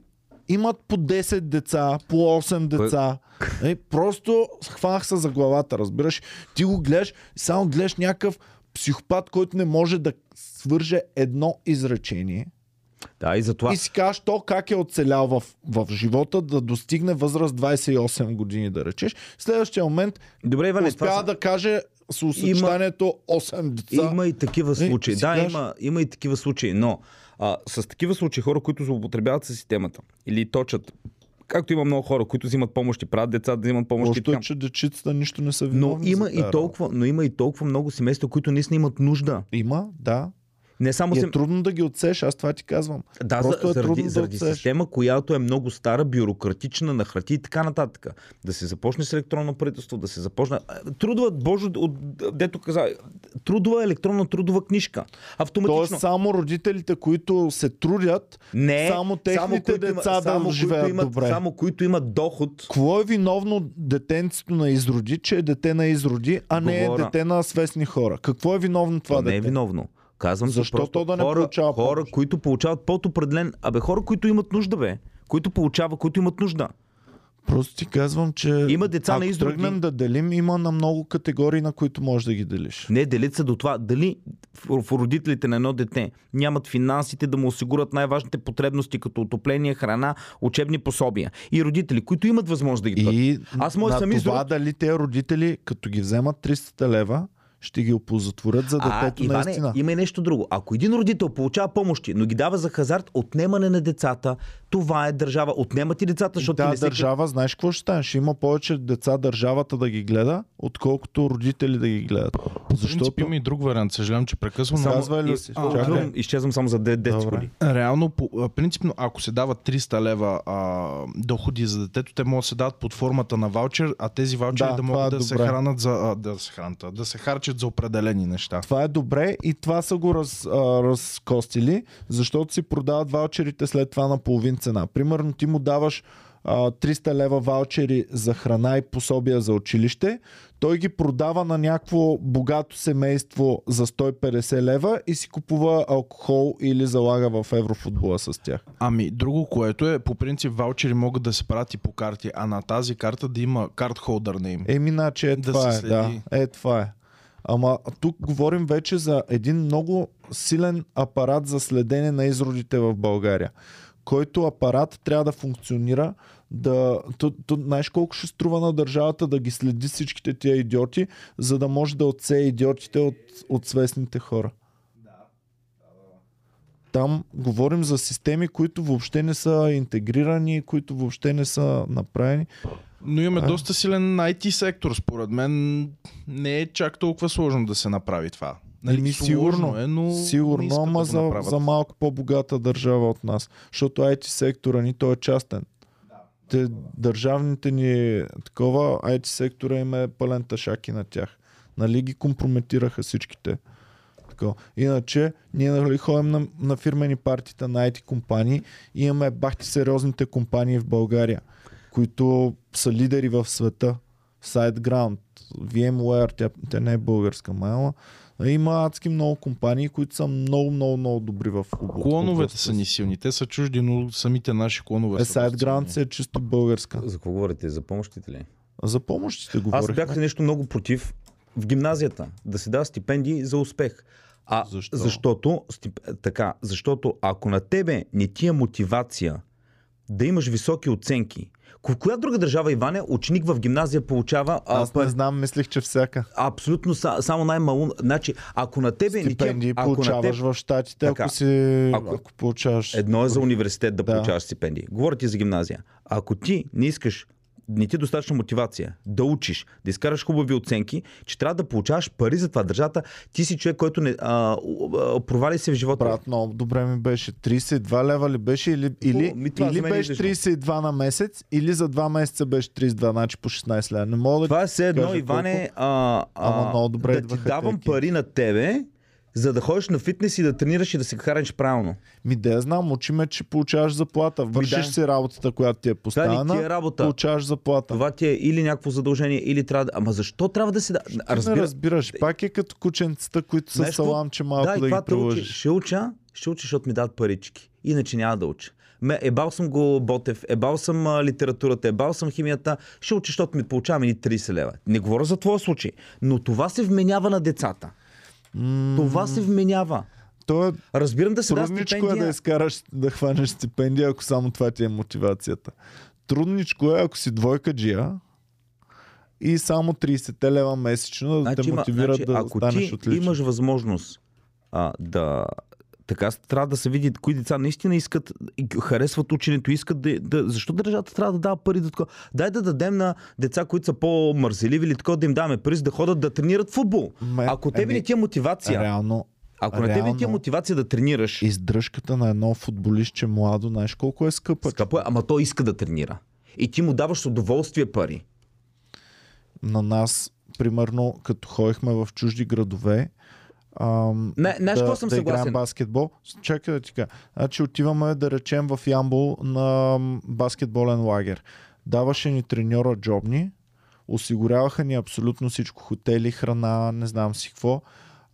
имат по 10 деца, по 8 деца. Е, просто хванах се за главата, разбираш. Ти го гледаш, само гледаш някакъв психопат, който не може да свърже едно изречение. Да, и затова. И си кажеш то как е оцелял в, в живота да достигне възраст 28 години, да речеш. Следващия момент Добре, Иване, това успя са- да каже съчетанието 8 деца. Има и такива Е, случаи. си да, кажеш- има, има и такива случаи, но а, с такива случаи хора, които злоупотребяват с системата или точат, както има много хора, които взимат помощи, правят деца да взимат помощи. Лошото е, че дечицата нищо не са Но виновни има, за и толкова, но има и толкова много семейства, които наистина имат нужда. Има, да. Не само И е сем... трудно да ги отсеш, аз това ти казвам. Да, Просто за, е заради, трудно да заради отсееш. система, която е много стара, бюрократична, на хартия и така нататък. Да се започне с електронно правителство, да се започне... Трудова, Боже, от, дето каза, трудова електронна трудова книжка. Автоматично. Тоест само родителите, които се трудят, не, само техните има- деца да само живеят имат, добре. Само които имат доход. какво е виновно детенцето на изроди, че е дете на изроди, а не е дете на свестни хора? Какво е виновно това Това дете? не е виновно. Казвам, Защо просто то да не хора, получава хора, които получават под определен... Абе, хора, които имат нужда, бе. Които получава, които имат нужда. Просто ти казвам, че Има деца ако на изроди. тръгнем да делим, има на много категории, на които можеш да ги делиш. Не, делят се до това дали в родителите на едно дете нямат финансите да му осигурят най-важните потребности, като отопление, храна, учебни пособия. И родители, които имат възможност да ги. И Аз мога съм това изрод. дали те родители, като ги вземат 300 лева, ще ги опозатворят за А, детето Иване, наистина. има и нещо друго. Ако един родител получава помощи, но ги дава за хазарт, отнемане на децата, това е държава. Отнемат и децата, защото Да, не се... държава, знаеш какво ще стане? Ще има повече деца държавата да ги гледа, отколкото родители да ги гледат. Защото има и друг вариант. Съжалявам, че прекъсвам. Само- Казвай ли си? а, Чакай. изчезвам- само за 10 Добре. секунди. Реално, по, а, принципно, ако се дават 300 лева а, доходи за детето, те могат да се дават под формата на ваучер, а тези ваучери Да, да, могат е да се хранат за, а, да се хранат, а, да се харчат за определени неща. това е добре и това са го раз, а, разкостили, защото си продават ваучерите след това на половин цена. Примерно ти му даваш а, 300 лева ваучери за храна и пособия за училище, той ги продава на някакво богато семейство за 150 лева и си купува алкохол или залага в еврофутбола с тях. Ами, друго, което е, по принцип, ваучери могат да се прати по карти, а на тази карта да има карт холдър на им. Еми, значи е Да това се е, следи. да. Е, това е. Ама тук говорим вече за един много силен апарат за следене на изродите в България, който апарат трябва да функционира да... То, то, знаеш колко ще струва на държавата да ги следи всичките тия идиоти, за да може да отсее идиотите от, от свестните хора. Там говорим за системи, които въобще не са интегрирани, които въобще не са направени. Но имаме А. доста силен IT сектор. Според мен не е чак толкова сложно да се направи това. Нали, сложно сигурно, е, но Сигурно, ама да за, направят. за малко по-богата държава от нас. Защото IT сектора ни той е частен. Те, държавните ни такова, IT сектора им е пълен ташаки на тях. Нали ги компрометираха всичките. Такова. Иначе, ние нали, ходим на, на фирмени партита на IT компании и имаме бахти сериозните компании в България, които са лидери в света. SiteGround, VMware, тя, тя не е българска майла. Има адски много компании, които са много, много, много добри в област. Клоновете са ни силни. Те са чужди, но самите наши клонове Е, са SiteGround си е чисто българска. За какво говорите? За помощите ли? За помощите Аз говорих. бях нещо много против в гимназията да се дава стипендии за успех. А Защо? защото, стип... така, защото ако на тебе не ти е мотивация да имаш високи оценки, в коя друга държава, Иване, ученик в гимназия получава а, Аз не знам, мислих, че всяка. абсолютно са, само най-мало. Значи, ако на тебе ти Стипендии е, ако на получаваш теб, в щатите, Така. ако си... Ако- Ако, получаваш... Едно е за университет да, Да. получаваш стипендии. Говоря ти за гимназия. Ако ти не искаш, не ти е достатъчно мотивация да учиш, да изкараш хубави оценки, че трябва да получаваш пари за това. Държавата, ти си човек, който не, а, а, провали се в живота. Брат, много добре ми беше. 32 лева ли беше или, или, ми или беше излишно. 32 на месец, или за 2 месеца беше 32, значи по 16 лева. Не мога да Това е все едно, Иване, а, а, Ама много добре да ти давам теки. пари на тебе, за да ходиш на фитнес и да тренираш и да се храниш правилно. Ми да я знам, учиме, че получаваш заплата. Вършиш да. си работата, която ти е Това поставена. не ти е работа. Получаваш заплата. Това ти е или някакво задължение, или трябва да... Ама защо трябва да се да... Разбира... Разбира... Не разбираш. Пак е като кученцата, които са саламче малко да, да, ги те учи. приложиш. Ще уча, ще уча, защото ми дадат парички. Иначе няма да уча. Ме, ебал съм го Ботев, ебал съм а, литературата, ебал съм химията. Ще уча, защото ми получавам и 30 лева. Не говоря за твоя случай, но това се вменява на децата. Това се вменява. То е Разбирам да се трудничко е да изкараш, да хванеш стипендия, ако само това ти е мотивацията. Трудничко е, ако си двойка джия и само 30 лева месечно да те Значи, има- мотивират значи, да ако станеш ти отличен. имаш възможност а, да така трябва да се види кои деца наистина искат, харесват ученето, искат да, да... Защо държавата трябва да дава пари за такова? Дай да дадем на деца, които са по-мързеливи или такова, да им даваме пари, да ходят да тренират футбол. Ме- Ако еми, не ти е мотивация, Реално, ако на тебе не ти е реално- мотивация да тренираш, издръжката на едно футболистче младо, знаеш колко е скъпа. скъпо е, ама той иска да тренира. И ти му даваш удоволствие пари. На нас, примерно, като ходихме в чужди градове, ам, Не, знаеш да, съм да играем съгласен? баскетбол. Чакай да ти кажа. Значи отиваме да речем в Ямбол на баскетболен лагер. Даваше ни треньора джобни, осигуряваха ни абсолютно всичко. Хотели, храна, не знам си какво.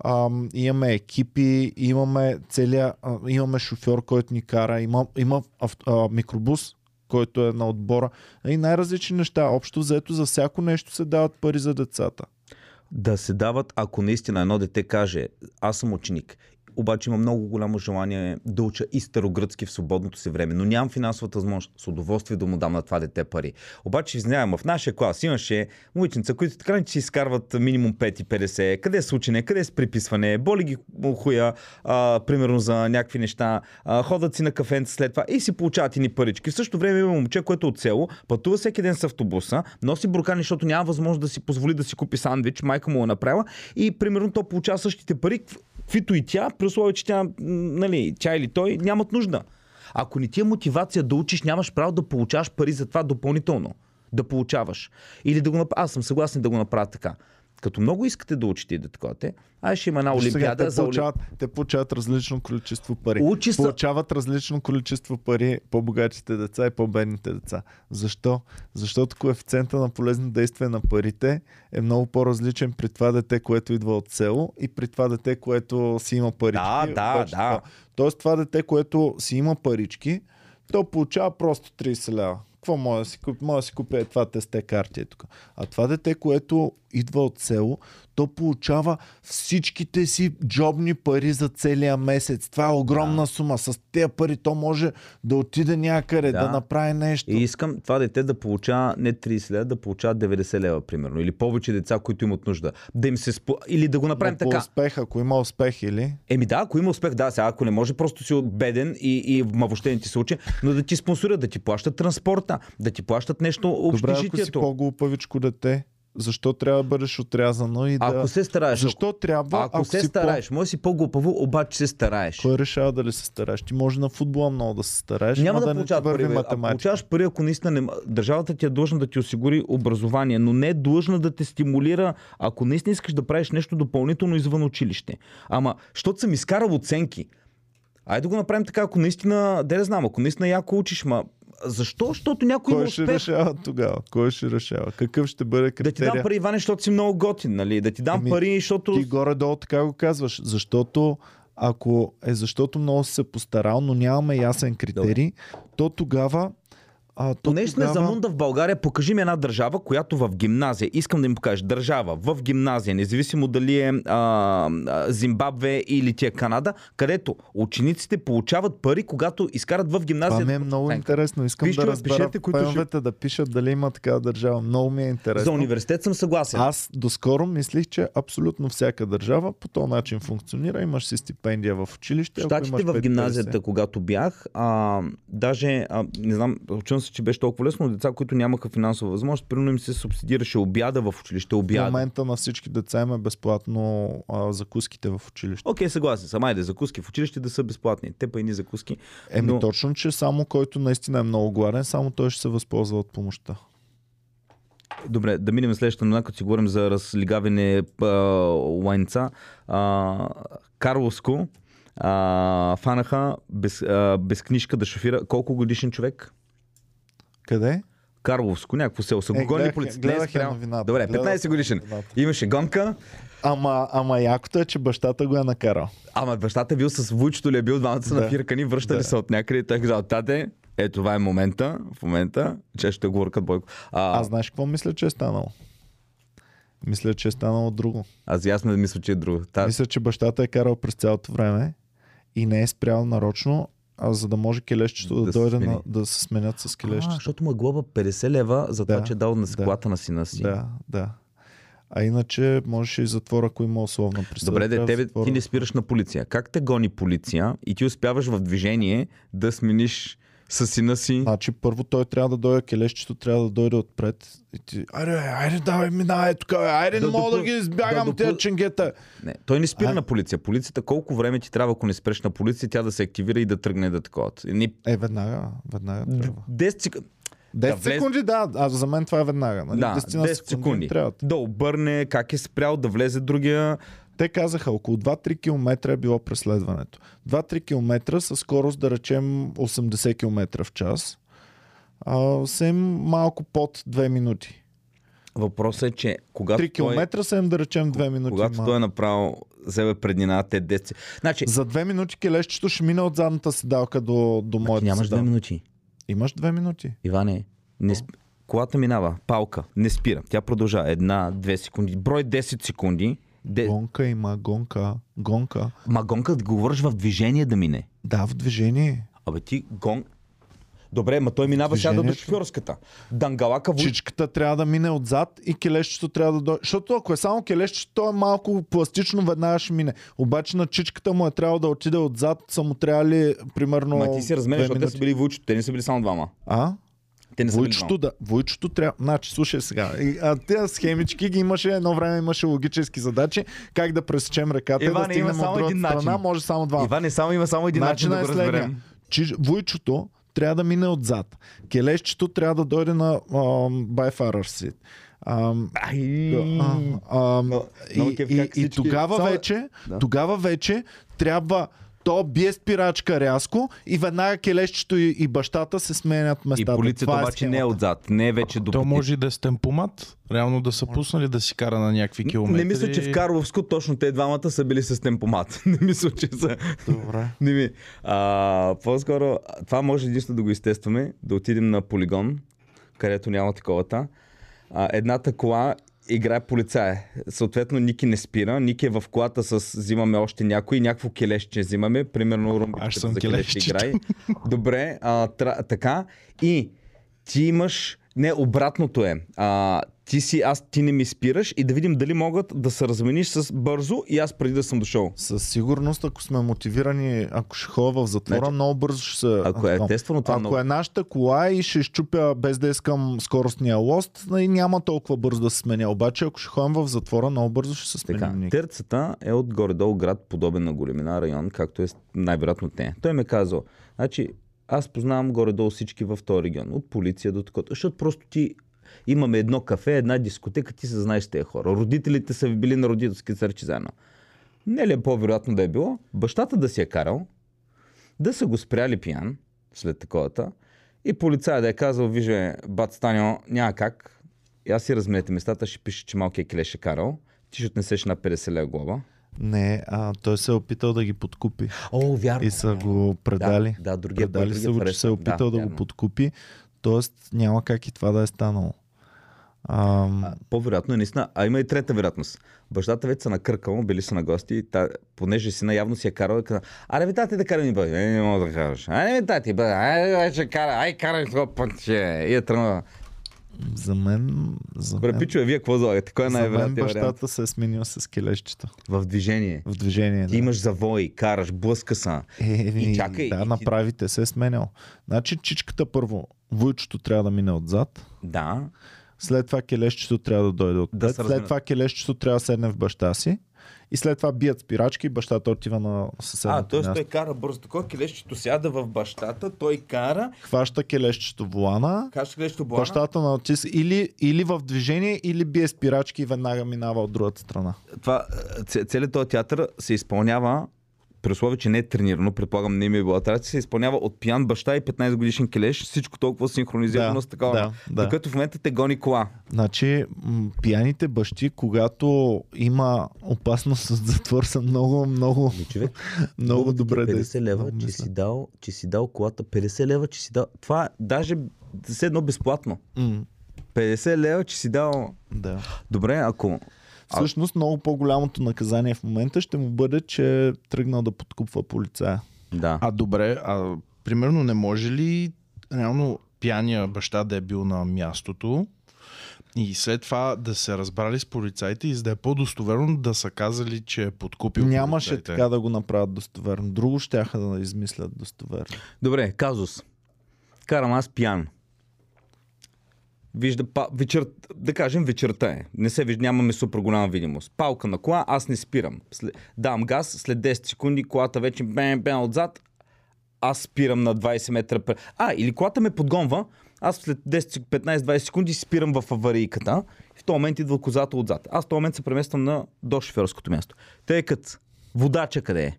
Ам, имаме екипи, имаме целия, а, имаме шофьор, който ни кара, има, има ав, а, микробус, който е на отбора. И най-различни неща. Общо взето за всяко нещо се дават пари за децата. Да се дават, ако наистина едно дете каже, аз съм ученик, обаче има много голямо желание да уча и старогръцки в свободното си време, но нямам финансовата възможност. С удоволствие да му дам на това дете пари. Обаче, знаем, в нашия клас имаше момиченца, които така не че изкарват минимум 5,50, къде е с учене, къде е с приписване, боли ги хуя, а, примерно за някакви неща, а, ходят си на кафенца след това и си получават и ни парички. В същото време има момче, което е от село, пътува всеки ден с автобуса, носи буркани, защото няма възможност да си позволи да си купи сандвич, майка му е направила и примерно то получава същите пари, каквито и тя, при условие, че тя, нали, тя или той нямат нужда. Ако не ти е мотивация да учиш, нямаш право да получаваш пари за това допълнително. Да получаваш. Или да го направя. Аз съм съгласен да го направя така. Като много искате да учите и да таковате, ай ще има една Виж Сега, олимпиада те, за олимпиада. получават, те получават различно количество пари. Учи се- Получават различно количество пари по-богатите деца и по-бедните деца. Защо? Защото коефициента на полезно действие на парите е много по-различен при това дете, което идва от село и при това дете, което си има парички. Да, да, да. това- Тоест това дете, което си има парички, то получава просто 30 лева. Какво може да си купи? Може да си купи е това тесте карти е тук. А това дете, което идва от село, то получава всичките си джобни пари за целия месец. Това е огромна да. сума. С тези пари то може да отиде някъде, да, Да. направи нещо. И искам това дете да получава не 30 лева, да получава 90 лева, примерно. Или повече деца, които имат нужда. Да им се спо... Или да го направим Но така. успех, ако има успех или... Еми да, ако има успех, да, сега ако не може просто си беден и, и ма въобще не ти се учи, но да ти спонсорират, да ти плащат транспорта, да ти плащат нещо Добре, ако си общежитието. по-глупавичко дете, защо трябва да бъдеш отрязано и да... Ако се стараеш, Защо трябва, ако, се си стараеш, може си по-глупаво, обаче се стараеш. По... Кой решава дали се стараеш? Ти може на футбола много да се стараеш, Няма да, да, върви пари. Ако получаваш пари, ако наистина не... държавата ти е длъжна да ти осигури образование, но не е длъжна да те стимулира, ако наистина искаш да правиш нещо допълнително извън училище. Ама, защото съм изкарал оценки. Айде да го направим така, ако наистина, де да знам, ако наистина яко учиш, ма защо? Защото някой има Кой ще успех. решава тогава? Кой ще решава? Какъв ще бъде Да ти критерия? дам пари, Иване, защото си много готин, нали? Да ти дам Еми, пари, защото... Ти горе-долу така го казваш. Защото ако е защото много се постарал, но нямаме ясен критерий, то тогава... А, то Понеже сме тогава... за мунда в България, покажи ми една държава, която в гимназия, искам да ми покажеш, държава в гимназия, независимо дали е а, Зимбабве или ти е Канада, където учениците получават пари, когато изкарат в гимназия. Това ми е много оценка. интересно. Искам Вижте, да бе, разбера пишете, които ще- да пишат дали има такава държава. Много ми е интересно. За университет съм съгласен. Аз доскоро мислих, че абсолютно всяка държава по този начин функционира. Имаш си стипендия в училище. Штатите в 5-50. гимназията, когато бях, а, даже, а, не знам, се, че беше толкова лесно, но деца, които нямаха финансова възможност, примерно им се субсидираше обяда в училище, В обяда. момента на всички деца има безплатно а, закуските в училище. Окей, съгласен съм. Айде, закуски в училище да са безплатни. Те па и ни закуски. Еми но- точно, че само който наистина е много гладен, само той ще се възползва от помощта. Добре, да минем следващата новина, като си говорим за разлигаване а, лайнца. А, Карловско а, фанаха без, а, без книжка да шофира. Колко годишен човек? Къде? Карловско, някакво село. Са Е, гледах- полицията. Гледах я спрял. новината. Добре, Гледах 15 годишен. Имаше гонка, Ама, ама якото е, че бащата го е накарал. ама бащата е бил с вуйчето ли е бил, двамата са Да. нафиркани, връщали Да. се от някъде и той е казал, тате, е това е момента, в момента, че ще го въркат Бойко. А, Аз знаеш какво мисля, че е станало? Мисля, че е станало друго. аз аз не мисля, че е друго. Та, Мисля, че бащата е карал през цялото време и не е спрял нарочно, а за да може келещето да, Да да се дойде смени. на, да се сменят с а, келещето. защото му е глоба 50 лева за това, Да, че е дал на да. колата на сина си. Да, да. А иначе можеше и затвора, ако има условна присъда. Добре, де, тебе затвора. ти не спираш на полиция. Как те гони полиция и ти успяваш в движение да смениш с сина си? Значи първо той трябва да дойде, келещето трябва да дойде отпред. И ти, айде, айде, давай, минавай тук, айде, Да не мога да, допу- ги избягам да тези ченгета. Не, той не спира А? на полиция. Полицията колко време ти трябва, ако не спреш на полиция, тя да се активира и да тръгне да такова. Ни... Е, веднага, веднага трябва. 10 секунди. 10 влез- секунди, да, а за мен това е веднага. Нали? Да, 10 10 секунди. Трябва. Да обърне, как е спрял, да влезе другия. Те казаха, около 2-3 км е било преследването. 2-3 км със скорост, да речем 80 км в час. А, са им малко под 2 минути. Въпросът е, че когато 3 км са им да речем 2 минути. когато ма- той е направил вземе преднина, те 10. Значи, За 2 минути келещето ще мине от задната седалка до, до ти моята нямаш две седалка. минути. Имаш 2 минути. Иване, не сп... колата минава, палка, не спира. Тя продължава една, две секунди. Брой 10 секунди. Де... Гонка има, гонка, гонка. Ма гонка да го върш в движение да мине. Да, в движение. Абе ти гон... Добре, ма той минава сега до шофьорската. Дангалака вуй... Чичката трябва да мине отзад и келещето трябва да дойде. Защото ако е само келещето, то е малко пластично, веднага ще мине. Обаче на чичката му е трябвало да отиде отзад, са му трябвали примерно. Ма ти си разменяш, защото те са били вуйчето. Те не са били само двама. А? Те не са Войчето, да. Войчето трябва. Значи, слушай сега. А тези схемички ги имаше, едно време имаше логически задачи. Как да пресечем реката, Иване, да стигнем от другата страна, начин. може само два. Иване, само има само един начин да го е разберем. Че войчето трябва да мине отзад. Келещето трябва да дойде на байфарър си. Ам, Ай, а, ам, Но- и, тогава, вече, Да. тогава вече трябва то бие спирачка рязко и веднага келещето и, и бащата се сменят И местата. полицията Това обаче не е отзад. Не е вече до То може и да е с темпомат. Реално да са пуснали да си кара на някакви километри. Не мисля, че в Карловско точно те двамата са били с темпомат. не мисля, че са... Добре. Не ми. А, по-скоро, това може единствено да го изтестваме, да отидем на полигон, където няма таковата. А, едната кола играе полицай. Съответно, Ники не спира. Ники е в колата с взимаме още някой, някакво келещче взимаме. Примерно румбичката за келещчето. играе. Добре, а, тра, така. И ти имаш... Не, обратното е. А, ти си, аз, ти не ми спираш и да видим дали могат да се размениш с бързо и аз преди да съм дошъл. Със сигурност, ако сме мотивирани, ако ще ходя в затвора, Значи, много бързо ще се... Ако е естествено, това Ако много... е нашата кола и ще изчупя без да искам скоростния лост, и няма толкова бързо да се сменя. Обаче, ако ще ходим в затвора, много бързо ще се Така, сменим. Ник. Търцата е от горе-долу град, подобен на големина район, както е най-вероятно те. Той ме казал, значи аз познавам горе-долу всички в този регион, от полиция до такова, защото просто ти имаме едно кафе, една дискотека, ти се знаеш тези хора. Родителите са ви били на родителски църчи заедно. Не ли е по-вероятно да е било? Бащата да си е карал, да са го спряли пиян след таковата и полицая да е казал, вижте, бат Станио, няма как, и аз си разменете местата, ще пише, че малкият келеш е карал, ти ще отнесеш на 50 лева глоба. Не, а, той се е опитал да ги подкупи. О, вярно. И са го предали. Да, да другия предали са го, че се е опитал да, вярно. го подкупи. Тоест няма как и това да е станало. А, По-вероятно е наистина. А има и трета вероятност. Бащата вече са накъркал, били са на гости, и та, понеже сина явно си е карал и каза, аре ви тати да карам ни бъде. Не, не мога да караш. Аре ви тати, бъде. Ай, вече кара, ай, карай това пътче. И е тръгна. за мен... За мен, пичове, вие какво залагате? Кой е най-вероятният вариант? бащата се е сменил с келещчета. В движение. В движение. Ти да. имаш завой, караш, блъска са. Е, И чакай, Да, и направите се е сменял. Значи чичката първо, войчето трябва да мине отзад. Да. След това келещето трябва да дойде отпред. Да след размина. това келещето трябва да седне в баща си. и след това бият спирачки, бащата отива на съседното А, т.е. той кара бързо. Такова келещето сяда в бащата, той кара, Хваща келещето волана, каже келещето блана. бащата натиска или, или в движение, или бие спирачки и веднага минава от другата страна. Това, е, целият този театър се изпълнява при условие, че не е тренирано, предполагам не ми е била трация, се изпълнява от пиян баща и 15 годишен келеш, всичко толкова синхронизирано Да, с такова. да, да. Докато в момента те гони кола. Значи, пияните бащи, когато има опасност от затвор, са много, много, Ами, човек, много добре 50 лева, че си, дал, че си дал колата, 50 лева, че си дал... Това даже все едно безплатно. М, 50 лева, че си дал... Да. Добре, ако... А- Всъщност много по-голямото наказание в момента ще му бъде, че е тръгнал да подкупва полицая. Да. А добре, а примерно не може ли реално пияния баща да е бил на мястото и след това да се разбрали с полицайите и за да е по-достоверно да са казали, че е подкупил Нямаше полицаите. така да го направят достоверно. Друго ще да измислят достоверно. Добре, казус. Карам аз пиян. Вижда, па, вечер, да кажем вечерта е. Не се вижда, нямаме супер голяма видимост. Палка на кола, аз не спирам. След, давам газ, след 10 секунди колата вече бен, бен отзад, аз спирам на 20 метра. А, или колата ме подгонва, аз след 10, 15-20 секунди спирам в аварийката и в този момент идва козата отзад. Аз в този момент се премествам на до шофьорското място. Тъй като водача къде е?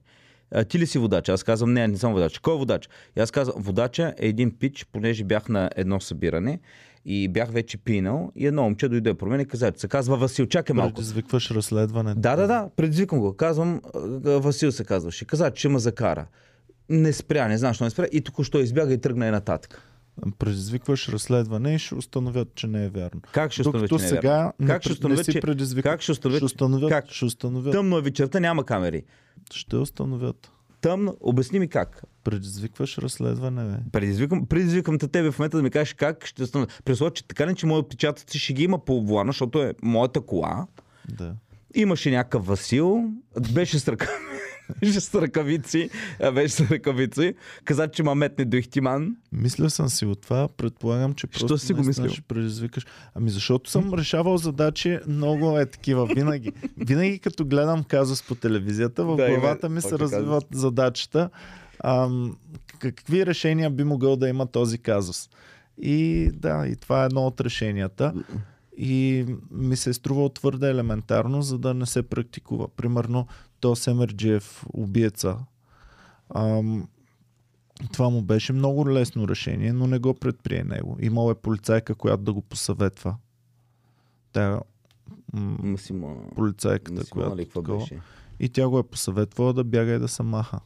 А, ти ли си водач? Аз казвам, не, не съм водач. Кой е водач? И аз казвам, водача е един пич, понеже бях на едно събиране и бях вече пинал и едно момче дойде при мен и каза, се казва Васил, чакай малко. Предизвикваш разследване. Да, да, да, предизвикам го. Казвам, Васил се казваше. Каза, че ма закара. Не спря, не знам, защо не спря. И току-що избяга и тръгна и нататък. Предизвикваш разследване и ще установят, че не е вярно. Как ще установя, Докато че не е сега вярно? не, Как ще установят, че- как ще установят, ще установят, как? ще установят. Тъмно е вечерта, няма камери. Ще установят. Тъмно, обясни ми как. Предизвикваш разследване, бе. Предизвикам, предизвикам те тебе в момента да ми кажеш как ще стане. Присло, че така не, че моят отпечатъци ще ги има по волана, защото е моята кола. Да. Имаше някакъв Васил, беше с ръка. С ръкавици, беше с ръкавици. Каза, че ма метне до Ихтиман. Мисля съм си от това. Предполагам, че Що просто си го мислил? ще предизвикаш. Ами защото съм решавал задачи много е такива. Винаги. Винаги като гледам казус по телевизията, в Да, главата ми се развиват задачата. Ам, какви решения би могъл да има този казус? И да, и това е едно от решенията. И ми се е струвало твърде елементарно, за да не се практикува. Примерно, то Семерджиев убиеца. Ам, това му беше много лесно решение, но не го предприе него. Имал е полицайка, която да го посъветва. Тя м- Ма си ма... полицайката, Ма си която нали, какво такова. беше? И тя го е посъветвала да бяга и да се маха.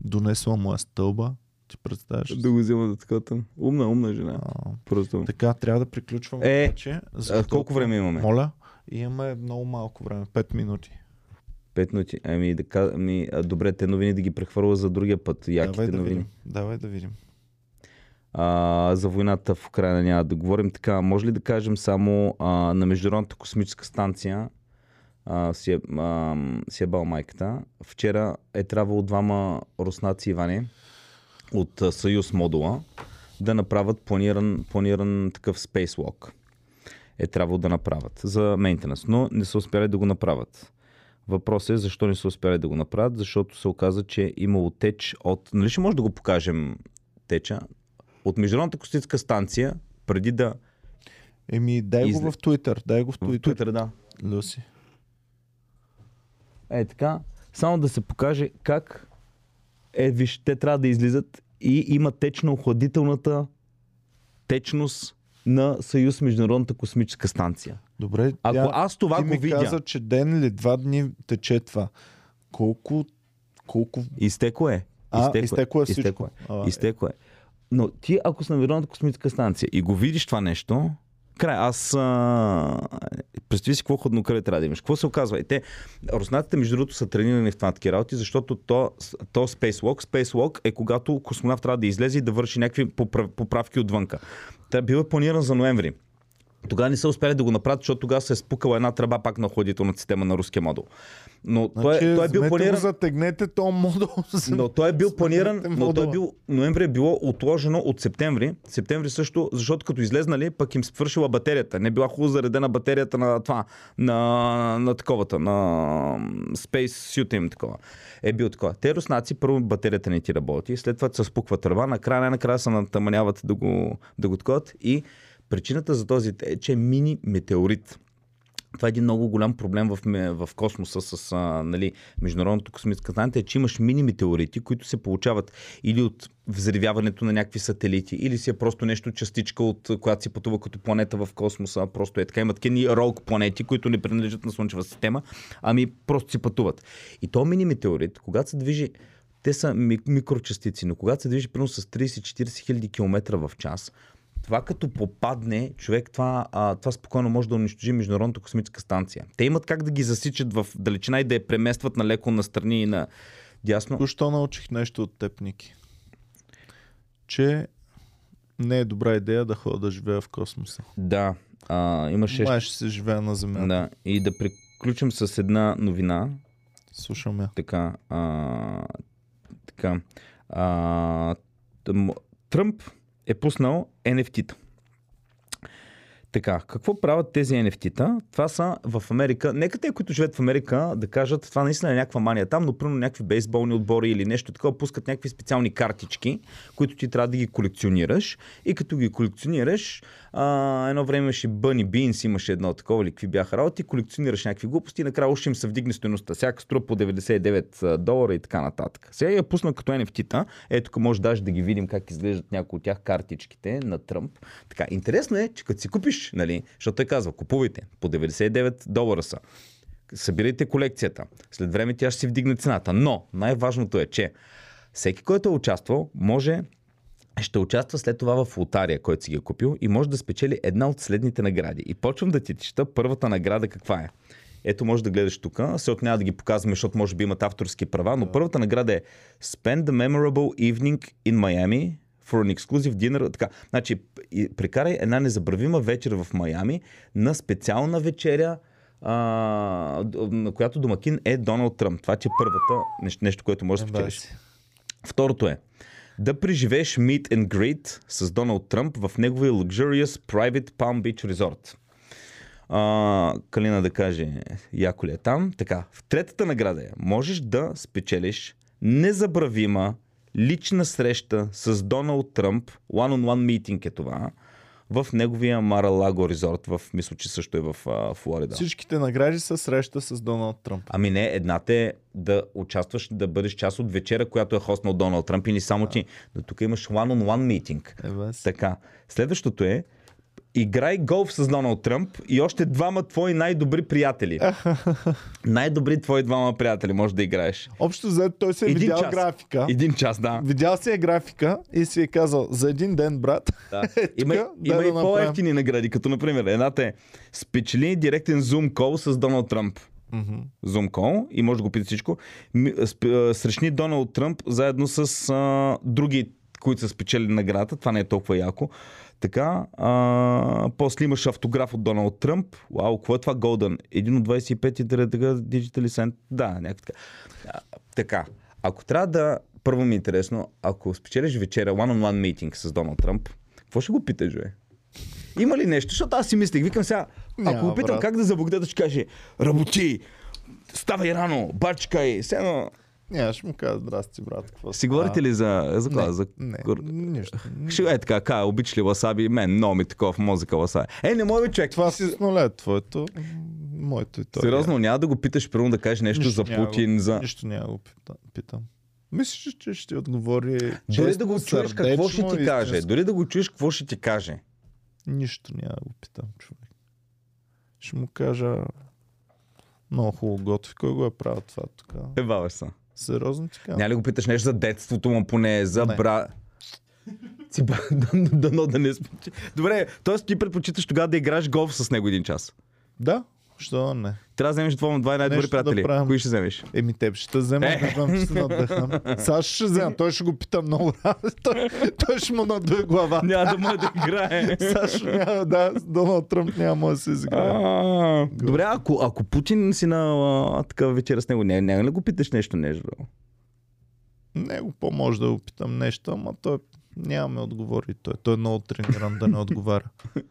Донесла му е стълба. Ти представяш? ли? Да го взема за таката. Умна, умна жена. А, Просто. така, трябва да приключваме. Е, вече, А, защото- колко време имаме? Моля? Имаме много малко време. 5 минути. Пет минути. Ами, да, ка- ами, а, добре, те новини да ги прехвърля за другия път. Яките Давай да новини. видим. Давай да видим. А, за войната в Украина няма да говорим. Така, може ли да кажем само а, на Международната космическа станция а, си, е, а, си е бал майката. Вчера е трябвало двама руснаци Иване от а, Съюз модула да направят планиран, планиран такъв спейсвок. Е трябвало да направят за мейнтенанс, но не са успяли да го направят. Въпросът е защо не са успяли да го направят, защото се оказа, че е имало теч от... Нали ще може да го покажем теча? От Международната космическа станция, преди да... Еми, дай Изле- го в Twitter. Дай го в В Twitter. Twitter, да. Люси. Е така, само да се покаже как е, виж, те трябва да излизат и има течно охладителната течност на Съюз Международната космическа станция. Добре, Ако тя, аз това ти го ми видя, каза, че ден или два дни тече това. Колко, колко... изтекло е. А, изтекло е. Изтекло е. А, Изтекло е. Но ти, ако си на Международната космическа станция и го видиш това нещо, край, аз... А... Представи си какво хладнокръвие трябва да имаш. Какво се оказва? И те, руснаците, между другото, са тренирани в такива работи, защото то, то Spacewalk, Spacewalk е когато космонавт трябва да излезе и да върши някакви поправ, поправки отвънка. Та бил е планиран за ноември. Тогава не са успели да го направят, защото тогава се е спукала една тръба пак на охладителната система на руския модул. Но той, Значи, той е бил планиран. Го, затегнете то модул. Но той е бил планиран, но той е бил, ноември е било отложено от септември. Септември също, защото като излезнали, пък им свършила батерията. Не била хубаво заредена батерията на това, на, на таковата, на Space Suit им такова. Е бил такова. Те руснаци, първо батерията не ти работи, след това се спуква тръба, накрая най-накрая се натъманяват да го, да го такова. И причината за този е, че е мини метеорит. Това е един много голям проблем в, в космоса с а, нали, Международното космическа станция, е, че имаш мини метеорити, които се получават или от взривяването на някакви сателити, или си е просто нещо частичка, от която си пътува като планета в космоса. Просто е така. Имат такива ролк планети, които не принадлежат на Слънчева система, ами просто си пътуват. И то мини метеорит, когато се движи те са ми- микрочастици, но когато се движи примерно с 30-40 хиляди км в час, това като попадне, човек, това, а, това спокойно може да унищожи Международната космическа станция. Те имат как да ги засичат в далечина и да я преместват на леко настрани и на дясно. Току-що научих нещо от теб, Ники. Че не е добра идея да ходя да живея в космоса. Да, а, имаше... Май ще се живея на Земята. Да, и да приключим с една новина. Слушам я. Така, а, така, а, Тръмп е пуснал NFT-та. Така, какво правят тези NFT-та? Това са в Америка. Нека те, които живеят в Америка, да кажат, това наистина е някаква мания там, но примерно някакви бейсболни отбори или нещо такова, пускат някакви специални картички, които ти трябва да ги колекционираш. И като ги колекционираш, а, едно време имаше Bunny Beans, имаше едно такова, или какви бяха работи, колекционираш някакви глупости и накрая още им се вдигне стоеността. Всяка струва по 99 долара и така нататък. Сега я пусна като NFT-та. Ето, може даже да ги видим как изглеждат някои от тях картичките на Тръмп. Така, интересно е, че като си купиш, нали, защото той казва, купувайте, по 99 долара са. Събирайте колекцията. След време тя ще си вдигне цената. Но най-важното е, че всеки, който е участвал, може ще участва след това в лотария, който си ги е купил и може да спечели една от следните награди. И почвам да ти чета първата награда каква е. Ето може да гледаш тук, се няма да ги показваме, защото може би имат авторски права, но първата награда е Spend a memorable evening in Miami for an exclusive dinner. Така, значи, прекарай една незабравима вечер в Майами на специална вечеря, а, на която домакин е Доналд Тръмп. Това, че е първата нещо, нещо което може да спечелиш. Второто е да преживееш meet and greet с Доналд Тръмп в неговия luxurious private Palm Beach Resort. А, Калина да каже, яко ли е там. Така, в третата награда е, можеш да спечелиш незабравима лична среща с Доналд Тръмп, one-on-one meeting е това, в неговия Маралаго резорт, в, мисля, че също е в а, Флорида. Всичките награди са среща с Доналд Тръмп. Ами не, едната е да участваш, да бъдеш част от вечера, която е хоснал Доналд Тръмп и не само ти. Но тук имаш one-on-one митинг. Е. Така. Следващото е играй голф с Доналд Тръмп и още двама твои най-добри приятели. най-добри твои двама приятели може да играеш. Общо взето той си е Един видял час. графика. Един час, да. Видял си е графика и си е казал за един ден, брат. да. Е, Има, тука, има дай и да по-ефтини награди, като например едната е спечели директен зум кол с Доналд Тръмп. Zoom call и може да го питате всичко. Срещни Доналд Тръмп заедно с а, други, които са спечели наградата. Това не е толкова яко. Така, а, после имаш автограф от Доналд Тръмп. Вау, какво е това Голден? Един от 25 и така, Digital Cent. Да, някак така. А, така, ако трябва да... Първо ми е интересно, ако спечелиш вечера one-on-one митинг с Доналд Тръмп, какво ще го питаш, бе? Има ли нещо? Защото аз си мислех, викам сега, ако Няма, го питам брат. как да заблагодаря, ще каже, работи, ставай рано, бачкай, все едно. Не, ще му кажа, здрасти, брат. Какво Си говорите ли за, за, Не, не, за не, гор- нищо. Ще е така, ка, обичаш ли васаби? Мен, много ми такова в мозъка васаби. Е, не мога човек. Това си- с твоето, моето и то. Сериозно, няма да го питаш, първо да кажеш нещо Нищо за няма Путин, го- за... Нищо няма да го питам. Мислиш, че ще ти отговори Дори да го чуеш, какво ще ти каже? Дори да го чуеш, какво ще ти каже? Нищо няма да го питам, човек. Ще му кажа много хубаво готви. Кой го е правил това тук? Ебаваш се. Сериозно ти казвам. Няма ли го питаш нещо за детството му поне, за Не. бра... Си ба, да, да, да, да не спочи. Добре, т.е. ти предпочиташ тогава да играеш голф с него един час. Да, Що не? Трябва да вземеш двама два най-добри Нещо да приятели. правим. Кои ще вземеш? Еми, теб ще те взема, Е. не знам, че се надъхнам. Саш ще взема, той ще го пита много работа. Той, той ще му надуе глава. Няма да може да играе. Саш няма, да, с Доналд Тръмп няма да се изиграе. А, Добре, ако, ако Путин си на а, такава вечера с него, не, няма ли го питаш нещо, нещо? Него по-може да го питам нещо, ама той нямаме отговори. Той, той е много трениран да не отговаря.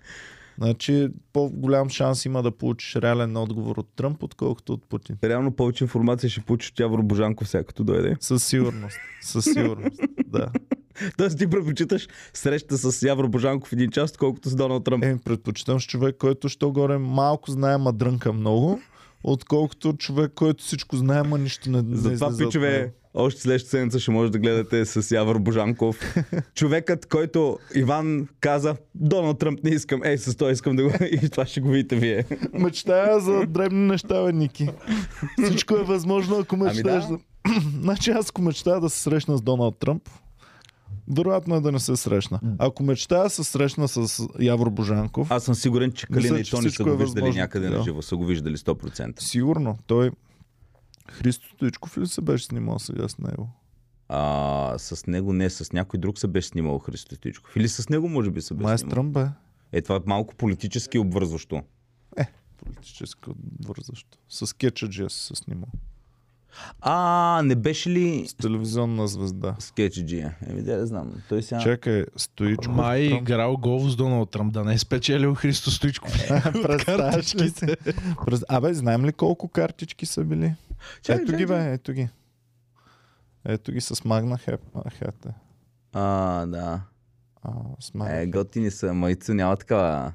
Значи по-голям шанс има да получиш реален отговор от Тръмп, отколкото от Путин. Реално повече информация ще получиш от Явор Божанков сега като дойде. Със сигурност. Със сигурност. Да. Тоест ти предпочиташ среща с Явор Божанков един час, колкото с Доналд Тръмп. Еми, предпочитам с човек, който що горе малко знае, ма дрънка много, отколкото човек, който всичко знае, ма нищо не, не Затова, пичове, още следващата седмица ще може да гледате с Явор Божанков. Човекът, който Иван каза, Доналд Тръмп не искам, ей, с това искам да го... И това ще го видите вие. Мечтая за дребни неща, бе, Ники. Всичко е възможно, ако мечтаеш Ами да... значи аз ако мечтая да се срещна с Доналд Тръмп, вероятно е да не се срещна. Ако мечтая се срещна с Явор Божанков, Аз съм сигурен, че Калина и Тони са го е виждали възможно. някъде на Да. живо, са го виждали 100%. сигурно, той Христо Стоичков ли се беше снимал сега с него? А, с него не, с някой друг се беше снимал Христо Стоичков. Или с него може би се беше Май с снимал. Бе. Е, това е малко политически обвързващо. Политическо вързащо. С Кетчаджия се снимал. А, не беше ли С телевизионна звезда. скетчджия? Еми, да, не знам. Той сега... Чакай, Стоичков. Май е Тръмп. играл гол с Доналд Тръмп, да не е спечелил Христо Стоичков. Представяш ли се? Абе, знаем ли колко картички са били? Чакай, ето ги, бе, ето ги. Ето ги с Магна Хете. А, да. А, с Магна Е, Хет. готини са. Майцу няма такава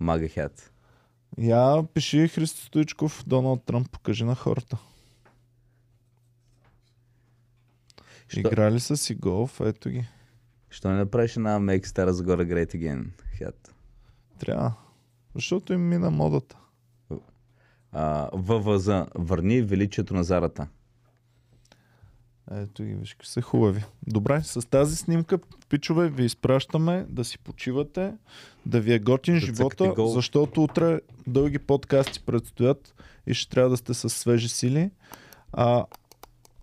мага хят. Я пиши Христо Стоичков, Доналд Тръмп, покажи на хората. Що? Играли са си голф, ето ги. Що не направиш една Make Stara Загора Great Again хят? Трябва. Защото им мина модата. ВВЗ. Върни величието на зарата. Ето ги, виж, са хубави. Добре, с тази снимка, пичове, ви изпращаме да си почивате, да ви е готин Да живота, защото утре дълги подкасти предстоят и ще трябва да сте с свежи сили. А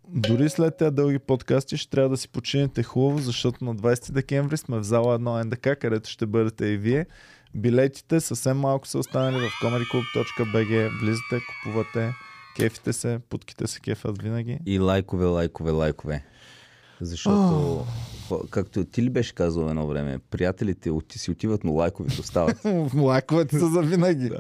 дори след тези дълги подкасти ще трябва да си починете хубаво, защото на 20 декември сме в зала 1 НДК, където ще бъдете и вие. Билетите съвсем малко са останали в comedyclub.bg. Влизате, купувате, кефите се, путките се кефят винаги. И лайкове, лайкове, лайкове. Защото, хо- както ти ли беше казал едно време, приятелите от- си отиват, но лайковете остават. Лайковете са за винаги.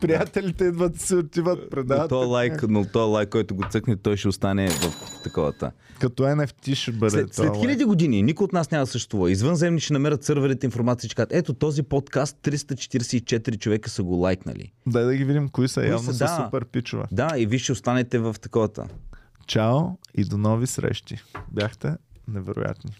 Приятелите идват и се отиват, Но предават. този лайк, но този лайк, който го цъкне, той ще остане в таковата. Като NFT ще бъде След, след хиляди години никой от нас няма да съществува. Извънземни ще намерят сървърите информация, че казват, ето този подкаст 344 човека са го лайкнали. Дай да ги видим кои са. Кои Явно са, са да. супер пичове. Да, и вие ще останете в таковата. Чао и до нови срещи. Бяхте невероятни.